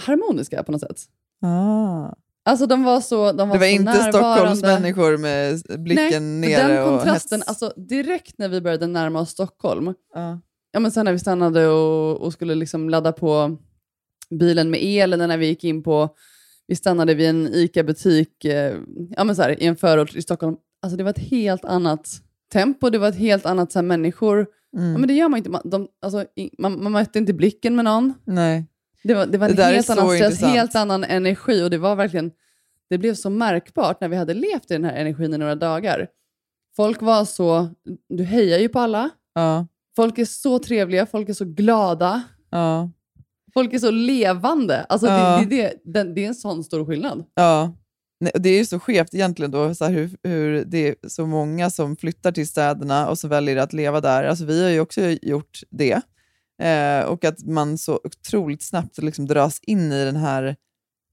D: harmoniska på något sätt.
C: Ah.
D: Alltså de var så De var
C: Det var
D: så
C: inte
D: närvarande.
C: Stockholms människor med blicken
D: Nej,
C: nere
D: den
C: och
D: kontrasten,
C: hets.
D: alltså direkt när vi började närma oss Stockholm,
C: Ja.
D: ja, men sen när vi stannade och, och skulle liksom ladda på bilen med el, eller när vi gick in på, vi stannade vid en ICA-butik eh, ja, men så här, i en förort i Stockholm. Alltså det var ett helt annat tempo, det var ett helt annat så här, människor.
C: Mm.
D: Ja, men det gör man inte. Man, de, alltså, man, man mötte inte blicken med någon.
C: Nej.
D: Det var, det var en
C: Det
D: helt annan stress, helt annan energi och det var verkligen, det blev så märkbart när vi hade levt i den här energin i några dagar. Folk var så, du hejar ju på alla,
C: Ja.
D: folk är så trevliga, folk är så glada,
C: Ja.
D: folk är så levande. Alltså
C: Ja.
D: det, det, det, det, är en sån stor skillnad.
C: Ja. Det är ju så skevt egentligen då, så hur, hur det är så många som flyttar till städerna och så väljer att leva där. Alltså, vi har ju också gjort det. Eh, och att man så otroligt snabbt liksom dras in i den här,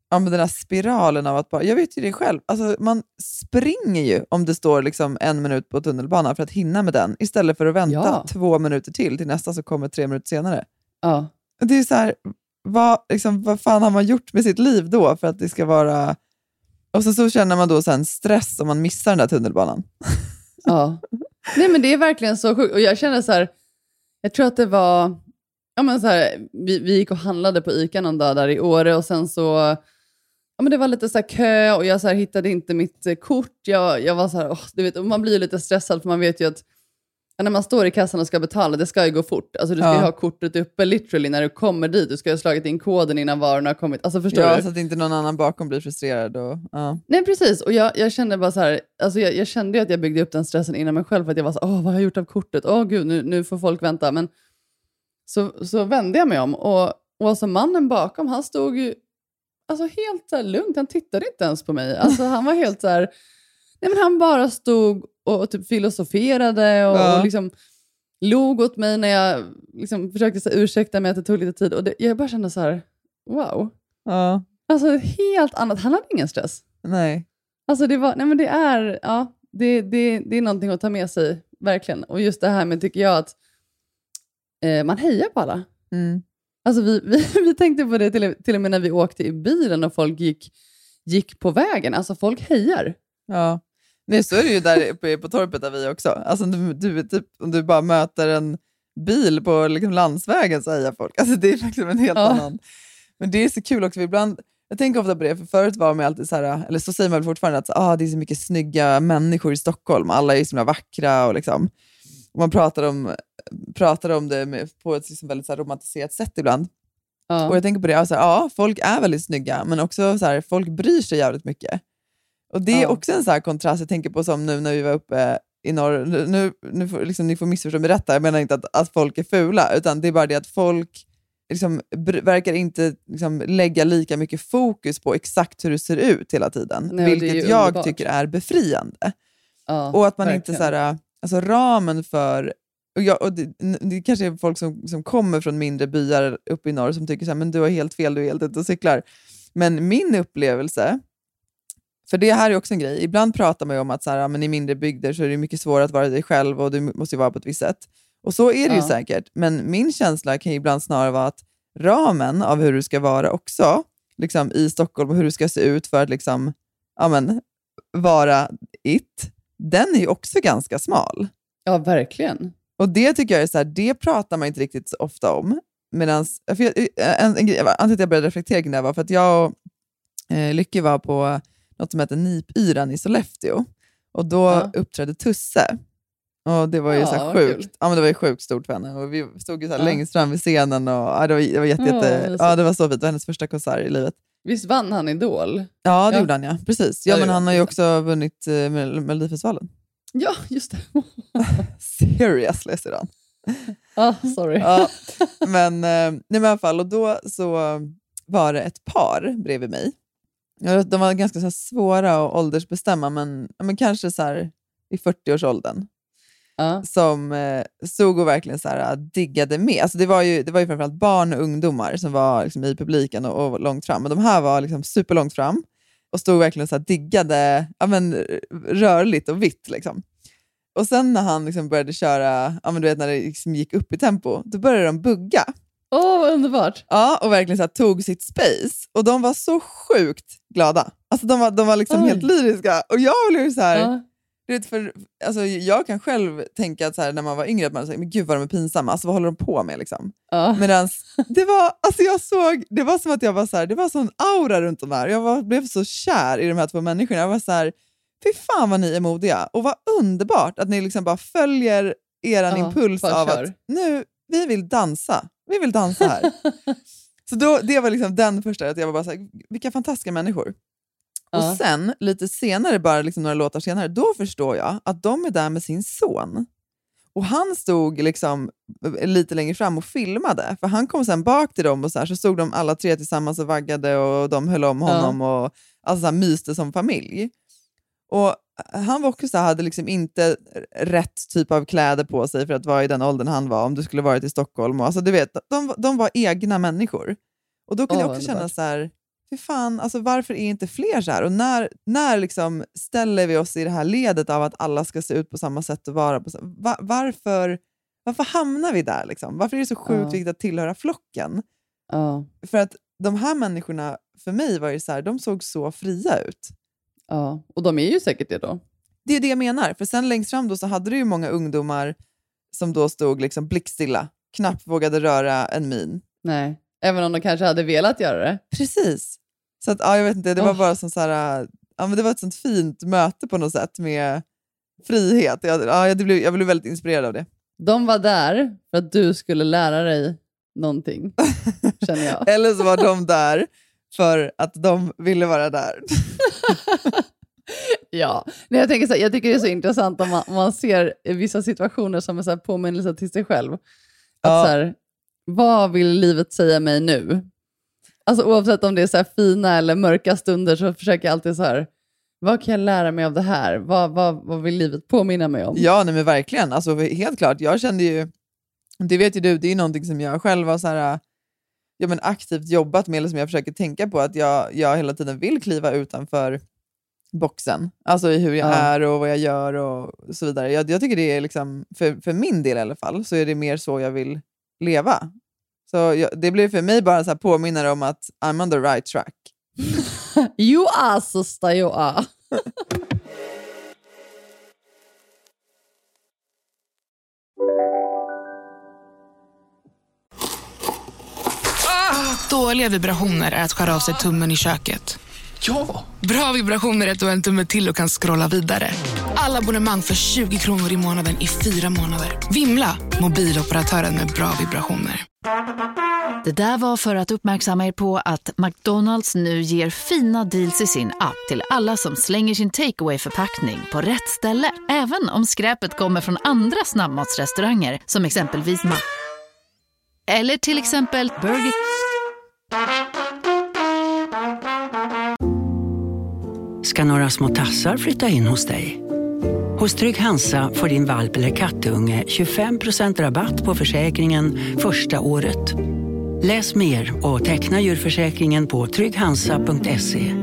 C: ja, men den här spiralen av att bara, jag vet ju det själv, alltså, man springer ju om det står liksom en minut på tunnelbanan för att hinna med den, istället för att vänta
D: Ja.
C: två minuter till till nästa som kommer tre minuter senare.
D: Ja.
C: Det är så här, vad, liksom, vad fan har man gjort med sitt liv då för att det ska vara... Och så, så känner man då sen stress om man missar den där tunnelbanan.
D: Ja. Nej men det är verkligen så sjukt. Och jag känner så här, jag tror att det var, ja men så här, vi, vi gick och handlade på ICA någon dag där i Åre och sen så, ja men det var lite så här kö och jag så här hittade inte mitt eh, kort. Jag, jag var så här, åh, du vet, man blir lite stressad för man vet ju att när man står i kassan och ska betala, det ska ju gå fort. Alltså du ska ju
C: Ja.
D: ha kortet uppe literally när du kommer dit. Du ska ju ha slagit in koden innan varorna har kommit. Alltså förstår
C: Ja,
D: du?
C: så att inte någon annan bakom blir frustrerad. Och, ja.
D: Nej, precis. Och jag, jag kände bara så här, alltså jag, jag kände ju att jag byggde upp den stressen inom mig själv för att jag var så åh vad har jag gjort av kortet? Åh gud, nu, nu får folk vänta. Men så, så vände jag mig om och, och alltså mannen bakom, han stod ju alltså helt så lugnt. Han tittade inte ens på mig. Alltså han var helt så här, nej men han bara stod och, och typ filosoferade och,
C: Ja.
D: och liksom log åt mig när jag liksom försökte så här, ursäkta mig att det tog lite tid. Och det, jag bara kände så här, wow.
C: ja,
D: Alltså helt annat. Han hade ingen stress.
C: nej.
D: Alltså det, var, nej men det, är, ja, det, det, det är någonting att ta med sig, verkligen. Och just det här med, tycker jag, att eh, man hejar på alla.
C: Mm.
D: Alltså vi, vi, vi tänkte på det till, till och med när vi åkte i bilen och folk gick, gick på vägen. Alltså folk hejar.
C: Ja. Nej, så är det ju där uppe på torpet där vi också. Alltså, du, du, typ, om du bara möter en bil på liksom, landsvägen så hejar folk. Alltså, det är verkligen en helt
D: Ja.
C: annan... Men det är så kul också, ibland, jag tänker ofta på det, för förut var man alltid så här, eller så säger man väl fortfarande att ah, det är så mycket snygga människor i Stockholm, alla är så himla vackra och liksom, och man pratar om, pratar om det med, på ett liksom väldigt så romantiserat sätt ibland.
D: Ja.
C: Och jag tänker på det, alltså, ja, folk är väldigt snygga, men också så här, folk bryr sig jävligt mycket. Och det är
D: Ja.
C: också en så här kontrast, jag tänker på som nu när vi var uppe i norr, nu, nu, får, liksom, ni får missförstå mig rätt jag menar inte att, att folk är fula, utan det är bara det att folk liksom, verkar inte liksom, lägga lika mycket fokus på exakt hur det ser ut hela tiden,
D: Nej,
C: vilket jag
D: underbart.
C: tycker är befriande.
D: ja,
C: Och att man
D: verkligen.
C: inte så här, alltså ramen för, och, jag, och det, det kanske är folk som, som kommer från mindre byar uppe i norr som tycker så här, men du har helt fel, du är helt ute och cyklar. Men min upplevelse, för det här är också en grej, ibland pratar man ju om att så här, men i mindre bygder så är det mycket svårare att vara dig själv och du måste ju vara på ett visst sätt. Och så är det ju
D: Ja.
C: säkert, men min känsla kan ju ibland snarare vara att ramen av hur du ska vara också, liksom i Stockholm och hur du ska se ut för att liksom, ja, men, vara it, den är ju också ganska smal.
D: Ja, verkligen.
C: Och det tycker jag är så här, det pratar man inte riktigt så ofta om. Medans, för jag, en, en, grej- anledningen till att jag började reflektera kring det här var för att jag och eh, Lycke var på något som heter Nipyran i Sollefteå. Och då
D: Ja.
C: uppträdde Tusse. Och det var ju
D: Ja,
C: så sjukt.
D: kul.
C: Ja, men det var ju sjukt stort för henne. Och vi stod ju så
D: Ja.
C: längst fram vid scenen. Och, ja, det, var, det, var jätte,
D: Ja,
C: jätte, ja, det var så fint. Det var hennes första konsert i livet.
D: Visst vann han Idol?
C: Ja, det
D: Ja.
C: gjorde han ja. Precis.
D: Ja,
C: men han har ju också vunnit eh, Mel- Melodifestivalen.
D: Ja, just det.
C: Seriously, säger han.
D: ah, sorry.
C: Ja, men, eh, nej, men i alla fall, och då så var det ett par bredvid mig. De var ganska så här, svåra att åldersbestämma, men, men kanske så här, i 40-årsåldern.
D: Ja.
C: Som eh, stod och verkligen så här, diggade med. Alltså, det, var ju, det var ju framförallt barn och ungdomar som var liksom, i publiken och, och långt fram. Men de här var liksom, superlångt fram och stod verkligen så här, diggade ja, men, rörligt och vitt. Liksom. Och sen när han liksom började köra, ja, men du vet när det liksom gick upp i tempo, då började de bugga.
D: Åh, vad underbart.
C: Ja, och verkligen så här, tog sitt space. Och de var så sjukt glada. Alltså de var, de var liksom
D: Oj.
C: helt lyriska. Och jag blev så här,
D: Ja.
C: du vet, för, alltså, jag kan själv tänka att så här, när man var yngre, att man sa, men gud vad de är pinsamma, alltså vad håller de på med? Liksom.
D: Ja.
C: Medan det var, alltså jag såg, det var som att jag var så här, det var sån aura runt de här. Jag var, blev så kär i de här två människorna. Jag var så här, fy fan vad ni är modiga och vad underbart att ni liksom bara följer er
D: Ja,
C: impuls av
D: kör.
C: att nu, vi vill dansa. Vi vill dansa här. så då, det var liksom den första, att jag var bara så här, vilka fantastiska människor.
D: Ja.
C: Och sen, lite senare, bara liksom några låtar senare, då förstår jag att de är där med sin son. Och han stod liksom eh, lite längre fram och filmade, för han kom sen bak till dem och så, här, så stod de alla tre tillsammans och vaggade och de höll om
D: Ja.
C: honom och alltså, så här, myste som familj. Och han var också så hade liksom inte rätt typ av kläder på sig för att vara i den åldern han var, om du skulle varit i Stockholm. Och, alltså, du vet, de, de var egna människor. Och då kan
D: Åh,
C: jag också känna så här, fy fan, alltså, varför är inte fler så här? Och när, när liksom ställer vi oss i det här ledet av att alla ska se ut på samma sätt och vara på va, varför, varför hamnar vi där? Liksom? Varför är det så sjukt
D: Ja.
C: viktigt att tillhöra flocken?
D: Ja,
C: För att de här människorna, för mig var det så här, de såg så fria ut.
D: Ja. Och de är ju säkert det då.
C: Det är det jag menar. För sen längst fram då så hade du ju många ungdomar som då stod liksom blickstilla, knappt vågade röra en min.
D: Nej. Även om de kanske hade velat göra det.
C: Precis. Så att, ja, jag vet inte, det var
D: Åh.
C: bara som så här, ja, men det var ett sånt fint möte på något sätt med frihet. Jag, ja, jag, blev, jag blev väldigt inspirerad av det.
D: De var där för att du skulle lära dig någonting, känner jag.
C: Eller så var de där för att de ville vara där.
D: Ja, Nej, jag, tänker så här, jag tycker det är så intressant om man, man ser vissa situationer som en så här påminnelse till sig själv. Att
C: Ja.
D: så här, vad vill livet säga mig nu? Alltså Oavsett om det är så fina eller mörka stunder så försöker jag alltid så här, vad kan jag lära mig av det här? Vad, vad, vad vill livet påminna mig om?
C: Ja, nej, men verkligen. Alltså, helt klart. Jag kände ju, det vet ju du, det är någonting som jag själv har så här, ja, men aktivt jobbat med, eller som jag försöker tänka på, att jag, jag hela tiden vill kliva utanför boxen. Alltså i hur jag
D: Ja.
C: är och vad jag gör och så vidare. Jag, jag tycker det är, liksom, för, för min del i alla fall, så är det mer så jag vill leva. Så jag, det blir för mig bara så här påminnare om att I'm on the right track.
D: You are sister, you are.
F: Dåliga vibrationer är att skära av sig tummen i köket.
G: Ja!
F: Bra vibrationer är att du har en tumme till och kan scrolla vidare. Alla abonnemang för 20 kronor i månaden i fyra månader. Vimla! Mobiloperatören med bra vibrationer.
H: Det där var för att uppmärksamma er på att McDonalds nu ger fina deals i sin app till alla som slänger sin takeaway förpackning på rätt ställe. Även om skräpet kommer från andra snabbmatsrestauranger som exempelvis Ma... Eller till exempel Burger
I: ska några små tassar flytta in hos dig. Hos Trygg Hansa får din valp eller kattunge 25% rabatt på försäkringen första året. Läs mer och teckna djurförsäkringen på trygghansa.se.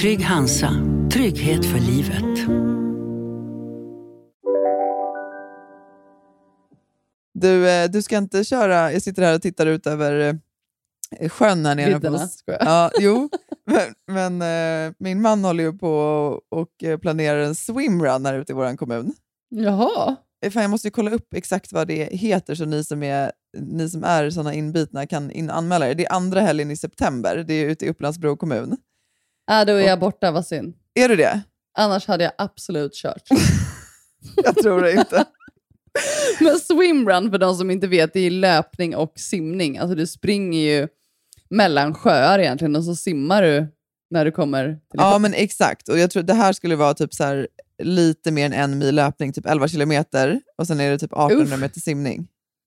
I: Trygg Hansa, trygghet för livet.
C: Du, eh, du ska inte köra, jag sitter här och tittar ut över eh, sjön här nere. på. Ja, jo, men, men eh, min man håller ju på och eh, planerar en swimrun här ute i vår kommun.
D: Jaha.
C: Eh, Fan, jag måste ju kolla upp exakt vad det heter så ni som är, ni som är såna inbitna kan in anmäla er. Det är andra helgen i september, det är ute i Upplandsbro kommun.
D: Äh, då är jag borta, vad synd.
C: Är du det?
D: Annars hade jag absolut kört.
C: Jag tror det inte.
D: Men swimrun, för de som inte vet, det är löpning och simning. Alltså du springer ju mellan sjöar egentligen och så simmar du när du kommer till
C: Ja, men exakt. Och jag tror det här skulle vara typ så här, lite mer än en mil löpning, typ 11 kilometer, och sen är det typ 1800
D: Uff.
C: meter simning.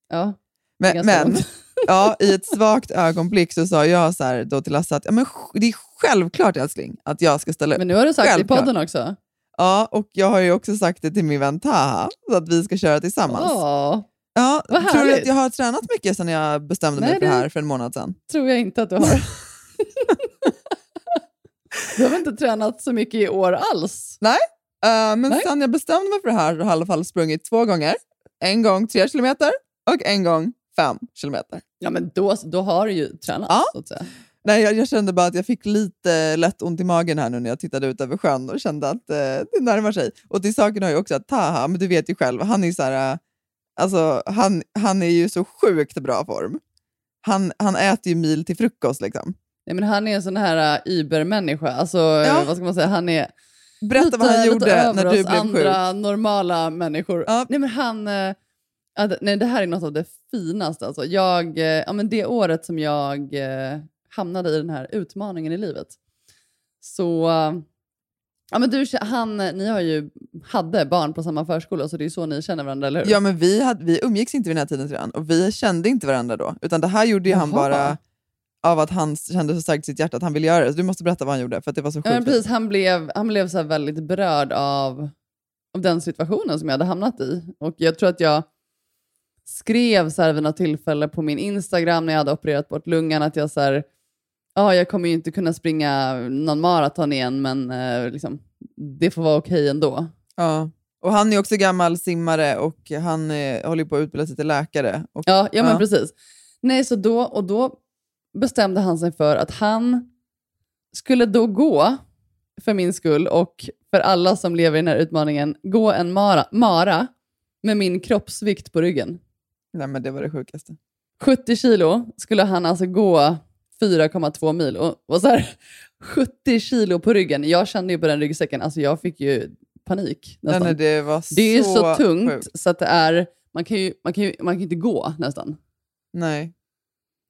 D: Ja,
C: Men, men ja, i ett svagt ögonblick så sa jag så här då till Lasse att ja, men, det är självklart älskling att jag ska ställa upp.
D: Men nu har du sagt det i
C: Självklart.
D: podden också.
C: Ja, och jag har ju också sagt det till min vän Taha, så att vi ska köra tillsammans.
D: Åh,
C: Ja, tror du
D: härligt.
C: att jag har tränat mycket sedan jag bestämde mig
D: Nej,
C: för det här för en månad sedan?
D: tror jag inte att du har. du har väl inte tränat så mycket i år alls?
C: Uh, men
D: Nej.
C: sedan jag bestämde mig för det här har jag i alla fall sprungit två gånger. En gång tre kilometer och en gång fem kilometer.
D: Ja, men då, då har du ju tränat,
C: Ja.
D: så att säga.
C: Nej, jag, jag kände bara att jag fick lite lätt ont i magen här nu när jag tittade ut över sjön och kände att eh, det närmar sig. Och till saken har ju också att Taha, men du vet ju själv, han är så här, eh, alltså, han, han är ju så sjukt bra form. Han, han äter ju mil till frukost liksom.
D: Nej, men han är en sån här uh, Uber-människa. Alltså,
C: Ja.
D: vad ska man säga? Han är,
C: Berätta vad han
D: lite
C: gjorde när du blev
D: andra
C: sjuk.
D: normala människor.
C: Ja.
D: Nej, men han, eh, det- nej, det här är något av det finaste. Alltså. Jag, eh, ja, men det året som jag eh, hamnade i den här utmaningen i livet. Så, eh, ja, men du, han, ni har ju, hade barn på samma förskola, så det är så ni känner varandra, eller hur?
C: Ja, men vi, hade, vi umgicks inte vid den här tiden redan och vi kände inte varandra då. Utan det här gjorde han bara av att han kände så starkt i sitt hjärta att han ville göra det. Så du måste berätta vad han gjorde, för det var så sjukt.
D: Ja, men precis, han blev, han blev så väldigt berörd av, av den situationen som jag hade hamnat i. Och jag tror att jag skrev så här vid något tillfälle på min Instagram när jag hade opererat bort lungan att jag så här, ja, jag kommer ju inte kunna springa någon maraton igen, men eh, liksom, det får vara okej ändå.
C: Ja. Och han är också gammal simmare och han eh, håller på att utbilda sig till läkare. Och,
D: Ja, ja men
C: Ja.
D: precis. Nej, så då, och då bestämde han sig för att han skulle då gå, för min skull och för alla som lever i den här utmaningen, gå en mara, mara med min kroppsvikt på ryggen.
C: Nej, men det var det sjukaste.
D: 70 kilo skulle han alltså gå 4,2 mil. Och, och så här, 70 kilo på ryggen. Jag kände ju på den ryggsäcken, alltså jag fick ju panik
C: Nej,
D: nästan.
C: nej, det var
D: det är ju
C: så,
D: så tungt
C: sjukt.
D: så att det är, man kan ju, man kan ju man kan inte gå nästan.
C: Nej.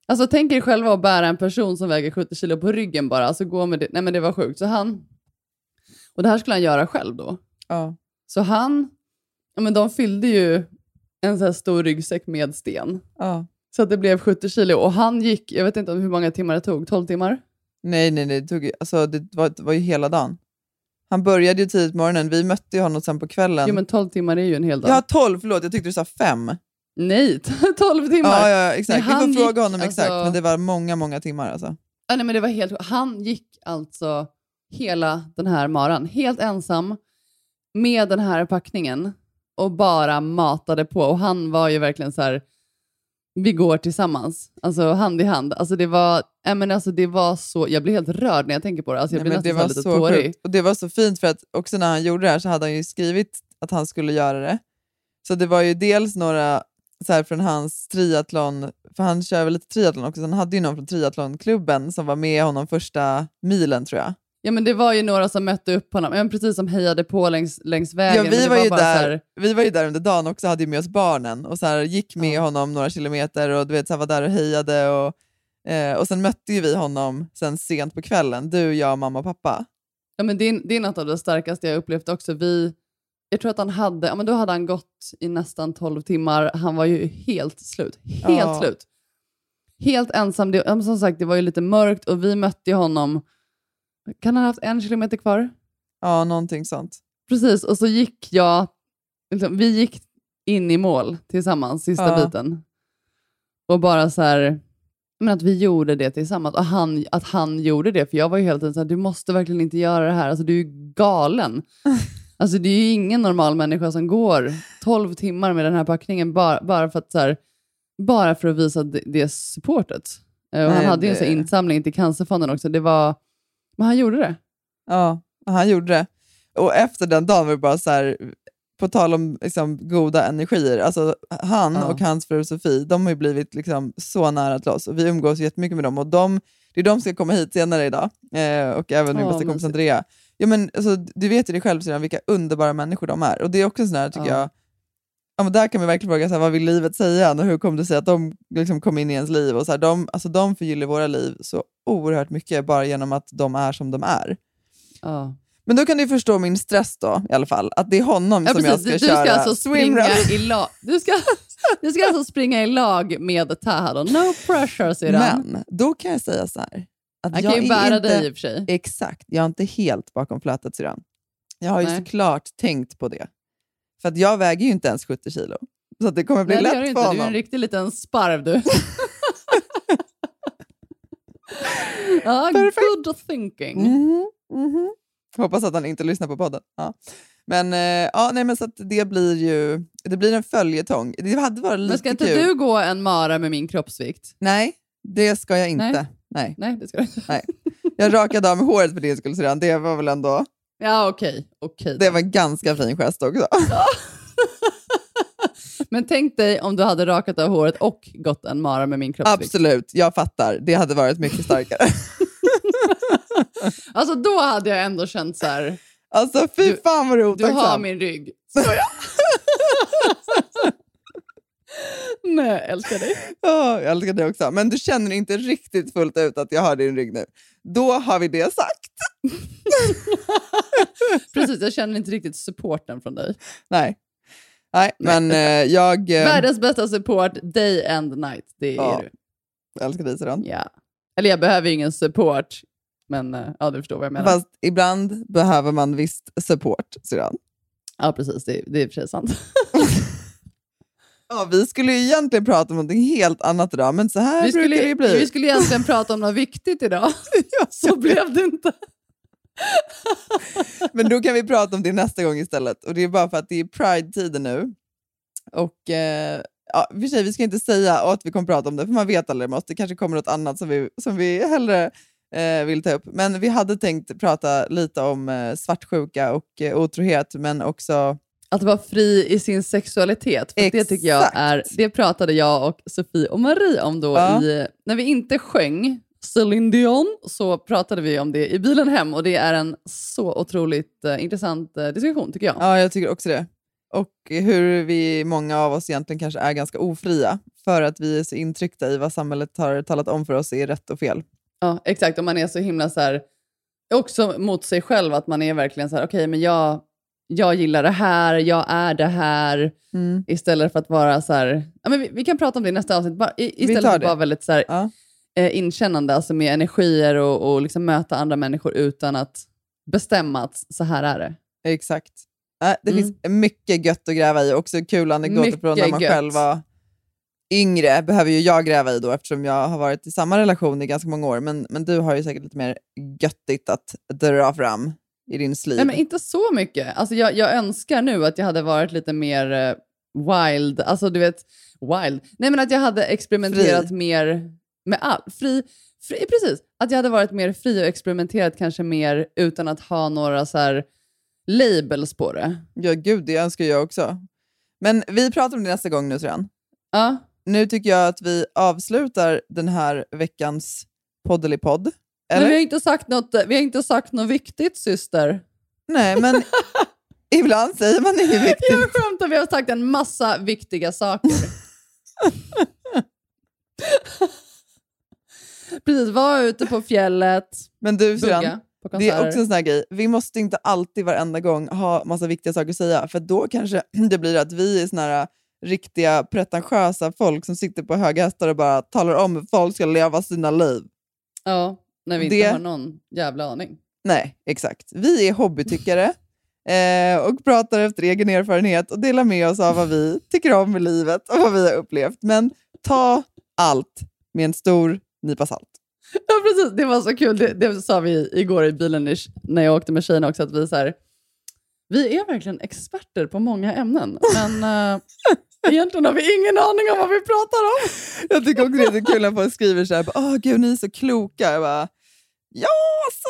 D: Alltså tänk er själva att bära en person som väger 70 kilo på ryggen bara. Alltså gå med det. Nej men det var sjukt. Så han, och det här skulle han göra själv då.
C: Ja.
D: Så han, ja men de fyllde ju en så här stor ryggsäck med sten.
C: Ja.
D: Så att det blev 70 kilo och han gick, jag vet inte hur många timmar det tog, 12 timmar?
C: Nej, nej, nej. Det, tog, alltså, det, var, det var ju hela dagen. Han började ju tidigt på morgonen. Vi mötte ju honom sen på kvällen.
D: Jo men 12 timmar är ju en hel dag.
C: Ja, 12. Förlåt, jag tyckte du sa fem.
D: Nej, 12 timmar!
C: Ja, ja, exakt. Vi får fråga
D: gick,
C: honom exakt,
D: alltså-
C: men det var många, många timmar. Alltså.
D: Ja, nej, men det var helt, han gick alltså hela den här maran, helt ensam, med den här packningen och bara matade på. Och han var ju verkligen så här, vi går tillsammans, alltså hand i hand. Alltså det var, ja, men alltså det var så, jag blir helt rörd när jag tänker på det. Alltså jag
C: Nej,
D: blir
C: det
D: nästan
C: var
D: så
C: så
D: lite tårig.
C: sjukt. Och det var så fint för att också när han gjorde det här så hade han ju skrivit att han skulle göra det. Så det var ju dels några så här, från hans triathlon, för han kör väl lite triathlon också, så han hade ju någon från triathlonklubben som var med honom första milen tror jag.
D: Ja men det var ju några som mötte upp honom, ja, men precis som hejade på längs, längs vägen.
C: Ja, vi,
D: det
C: var ju
D: så här-
C: där, vi var ju där under dagen också, hade ju med oss barnen och så här, gick med honom några kilometer och du vet, så här, var där och hejade. Och, eh, och sen mötte ju vi honom sen sent på kvällen, du, jag, mamma och pappa.
D: Ja, men det, är, det är något av det starkaste jag upplevt också. Vi, jag tror att han hade, ja, men då hade han gått i nästan 12 timmar. Han var ju helt slut. Helt
C: Ja.
D: slut. Helt ensam. Det, ja, som sagt, det var ju lite mörkt och vi mötte honom. Kan han ha haft en kilometer kvar?
C: Ja, någonting sånt.
D: Precis, och så gick jag, liksom, vi gick in i mål tillsammans, sista
C: Ja.
D: biten. Och bara så här, men att vi gjorde det tillsammans. Och han, att han gjorde det, för jag var ju hela tiden så här, du måste verkligen inte göra det här, alltså du är ju galen. alltså det är ju ingen normal människa som går 12 timmar med den här packningen bara, bara för att så här, bara för att visa det, det supportet. Eh, Och han hade ju en
C: det-
D: insamling till Cancerfonden också. Det var, men han gjorde det.
C: Ja, han gjorde det. Och efter den dagen var det bara så här, på tal om liksom, goda energier, alltså han
D: Ja.
C: och hans fru Sofie, de har ju blivit liksom, så nära till oss och vi umgås jättemycket med dem och de, det är de som ska komma hit senare idag eh, och även min
D: Åh,
C: bästa kompis. Andrea. Ja, men, alltså, du vet ju det själv sedan, vilka underbara människor de är och det är också sån här, tycker
D: Ja.
C: jag, ja, men där kan man verkligen fråga, så här, vad vill livet säga och hur kom det sig att de liksom, kom in i ens liv? Och så här, de, alltså, de förgyller våra liv så oerhört mycket bara genom att de är som de är.
D: Ja.
C: Men då kan du förstå min stress då i alla fall, att det är honom
D: Ja,
C: som
D: precis.
C: jag ska
D: du, du
C: köra
D: ska alltså springa i lag. Du ska, du ska alltså springa i lag med Taha då. No pressure syrran.
C: Men då kan jag säga så här. Att
D: Han
C: jag
D: kan ju
C: är
D: bära
C: inte,
D: dig i och för sig.
C: Exakt, jag är inte helt bakom flötet syrran. Jag har ju
D: Nej.
C: såklart tänkt på det. För att jag väger ju inte ens 70 kilo. Så det kommer bli
D: Nej, det
C: lätt
D: du
C: för
D: inte. Du är
C: honom.
D: en riktig liten sparv du. ja, good thinking.
C: Mhm, mhm. Hoppas att han inte lyssnar på podden. Ja. Men, eh, ja, nej, men så det blir ju det blir en följetong. Det hade varit lite
D: Men ska inte
C: kul.
D: du gå en mara med min kroppsvikt?
C: Nej, det ska jag inte.
D: Nej.
C: Nej.
D: Nej, det ska du inte.
C: Nej. Jag rakade av mig håret för din skull, syrran. Det var väl ändå
D: Ja, okej. okej.
C: det var en ganska fin gest också.
D: Men tänk dig om du hade rakat av håret och gått en mara med min kroppsvikt.
C: Absolut, jag fattar. Det hade varit mycket starkare.
D: Alltså då hade jag ändå känt så här,
C: Alltså fy
D: Du-
C: fan vad du är
D: Du
C: otacksam.
D: har min rygg. Skojar. Nej, jag älskar dig.
C: Ja, jag älskar det också. Men du känner inte riktigt fullt ut att jag har din rygg nu. Då har vi det sagt.
D: Precis, jag känner inte riktigt supporten från dig.
C: Nej. Nej, men eh, jag eh,
D: Världens bästa support, day and night. Det är
C: Ja.
D: du.
C: älskar dig Siran.
D: Ja. Eller jag behöver ju ingen support, men eh, ja, du förstår vad jag menar.
C: Fast ibland behöver man visst support, Siran.
D: Ja, precis. Det, det är i och för sig sant.
C: Ja, vi skulle ju egentligen prata om något helt annat idag, men så här
D: Vi
C: brukar det ju
D: skulle,
C: bli.
D: vi skulle egentligen prata om något viktigt idag. Så blev det inte.
C: Men då kan vi prata om det nästa gång istället. Och Det är bara för att det är Pride-tider nu. Och eh, ja, för sig, Vi ska inte säga att vi kommer prata om det, för man vet aldrig. Det kanske kommer något annat som vi, som vi hellre eh, vill ta upp. Men vi hade tänkt prata lite om eh, svartsjuka och eh, otrohet, men också...
D: Att vara fri i sin sexualitet. För det tycker jag är, det pratade jag och Sofie och Marie om då
C: Ja.
D: i, när vi inte sjöng Celine Dion så pratade vi om det i bilen hem och det är en så otroligt eh, intressant eh, diskussion tycker jag.
C: Ja, jag tycker också det. Och hur vi, många av oss egentligen kanske är ganska ofria för att vi är så intryckta i vad samhället har talat om för oss är rätt och fel.
D: Ja, exakt. Och man är så himla så här, också mot sig själv, att man är verkligen så här, okej, men jag, jag gillar det här, jag är det här,
C: Mm.
D: istället för att vara så här, ja, men vi, vi kan prata om det i nästa avsnitt, bara, i, istället för att vara väldigt så här,
C: Ja.
D: Eh, inkännande, alltså med energier och, och liksom möta andra människor utan att bestämma att så här är det.
C: Exakt. Äh, det
D: Mm.
C: finns mycket gött att gräva i. Också kul anekdoter från när man
D: gött.
C: själv var yngre. behöver ju jag gräva i då eftersom jag har varit i samma relation i ganska många år. Men, men du har ju säkert lite mer göttigt att dra fram i din sliv.
D: Nej, men inte så mycket. Alltså, jag, jag önskar nu att jag hade varit lite mer eh, wild. Alltså du vet, wild. Nej men att jag hade experimenterat
C: Fri.
D: mer med allt. Fri, fri, precis. Att jag hade varit mer fri och experimenterat kanske mer utan att ha några så här labels på det.
C: Ja, gud, det önskar jag också. Men vi pratar om det nästa gång nu, Sran.
D: Ja,
C: Nu tycker jag att vi avslutar den här veckans poddelipodd.
D: men vi har inte sagt något, vi har inte sagt något viktigt syster.
C: Nej, men ibland säger man inget viktigt.
D: Jag skämtar, vi har sagt en massa viktiga saker. Precis, var ute på fjället,
C: Men du,
D: på
C: Det är också en sån här grej. Vi måste inte alltid varenda gång ha massa viktiga saker att säga, för då kanske det blir att vi är såna här äh, riktiga pretentiösa folk som sitter på höga hästar och bara talar om hur folk ska leva sina liv.
D: Ja, när vi inte
C: Det-
D: har någon jävla aning.
C: Nej, exakt. Vi är hobbytyckare eh, och pratar efter egen erfarenhet och delar med oss av vad vi tycker om i livet och vad vi har upplevt. Men ta allt med en stor nypa salt.
D: Ja, precis. Det var så kul. Det, det sa vi igår i bilen när jag åkte med tjejerna också, att vi, så här, vi är verkligen experter på många ämnen, men uh, egentligen har vi ingen aning om vad vi pratar om.
C: Jag tycker också det är så kul när folk skriver så här, åh gud ni är så kloka. Jag bara, ja alltså.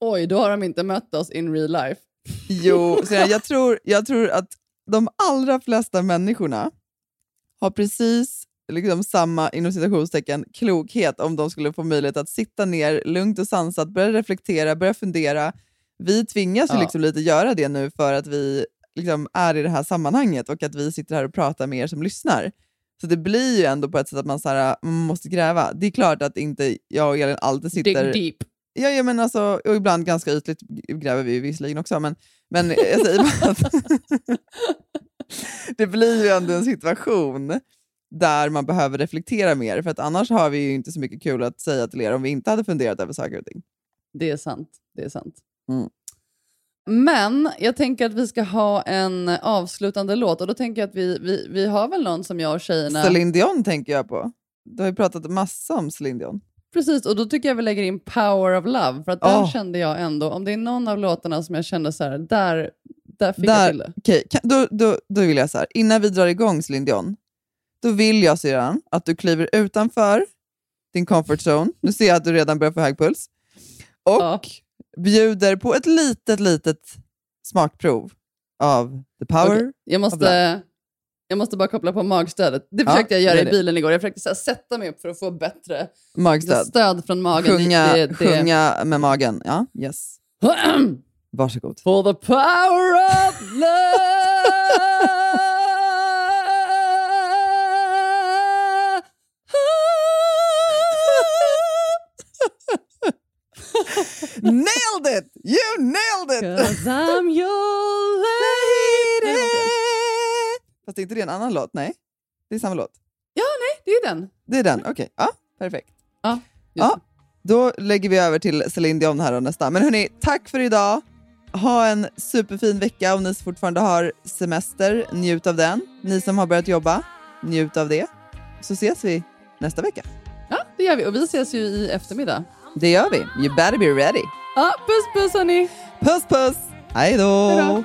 D: Oj, då har de inte mött oss in real life.
C: Jo, så jag, jag, tror, jag tror att de allra flesta människorna har precis liksom samma inom citationstecken klokhet om de skulle få möjlighet att sitta ner lugnt och sansat, börja reflektera, börja fundera. Vi tvingas ju
D: Ja.
C: liksom lite göra det nu för att vi liksom är i det här sammanhanget och att vi sitter här och pratar med er som lyssnar. Så det blir ju ändå på ett sätt att man, så här, man måste gräva. Det är klart att inte jag och Elin alltid sitter...
D: Dig deep.
C: Ja, ja men alltså, och ibland ganska ytligt gräver vi ju visserligen också, men, men jag säger bara att det blir ju ändå en situation där man behöver reflektera mer, för att annars har vi ju inte så mycket kul att säga till er om vi inte hade funderat över saker och ting.
D: Det är sant. Det är sant.
C: Mm.
D: Men jag tänker att vi ska ha en avslutande låt och då tänker jag att vi, vi, vi har väl någon som jag och tjejerna...
C: Celine Dion tänker jag på. Du har ju pratat massa om Celine Dion.
D: Precis, och då tycker jag vi lägger in Power of Love, för att där
C: Åh.
D: kände jag ändå, om det är någon av låtarna som jag kände så här, där, där fick jag
C: Där,
D: till det.
C: kan, då, då, då vill jag så här, innan vi drar igång Celine Dion, då vill jag sedan att du kliver utanför din comfort zone. Nu ser jag att du redan börjar få hög puls. Och
D: Ja.
C: bjuder på ett litet, litet smakprov av the power.
D: Okej, Jag måste, jag måste bara koppla på magstödet. Det
C: Ja,
D: försökte jag göra
C: gör
D: i bilen igår. Jag försökte här, sätta mig upp för att få bättre
C: Magstöd.
D: stöd från magen.
C: Sjunga,
D: Det- det-
C: sjunga med magen. Ja, yes.
J: Varsågod.
D: For the power of love.
J: Nailed it! You nailed it!
D: Cause I'm your lady.
J: Fast är inte det en annan låt? Nej, det är samma låt.
D: Ja, nej, det är den.
J: Det är den, okej. Ja, perfekt.
D: Ja,
J: Ja, då lägger vi över till Celine Dion här och nästa. Men hörni, tack för idag. Ha en superfin vecka om ni fortfarande har semester. Njut av den. Ni som har börjat jobba, njut av det. Så ses vi nästa vecka.
D: Ja, det gör vi. Och vi ses ju i eftermiddag.
J: Det gör vi. You better be ready.
D: Ja, puss puss hörni.
J: Puss puss! Hej då!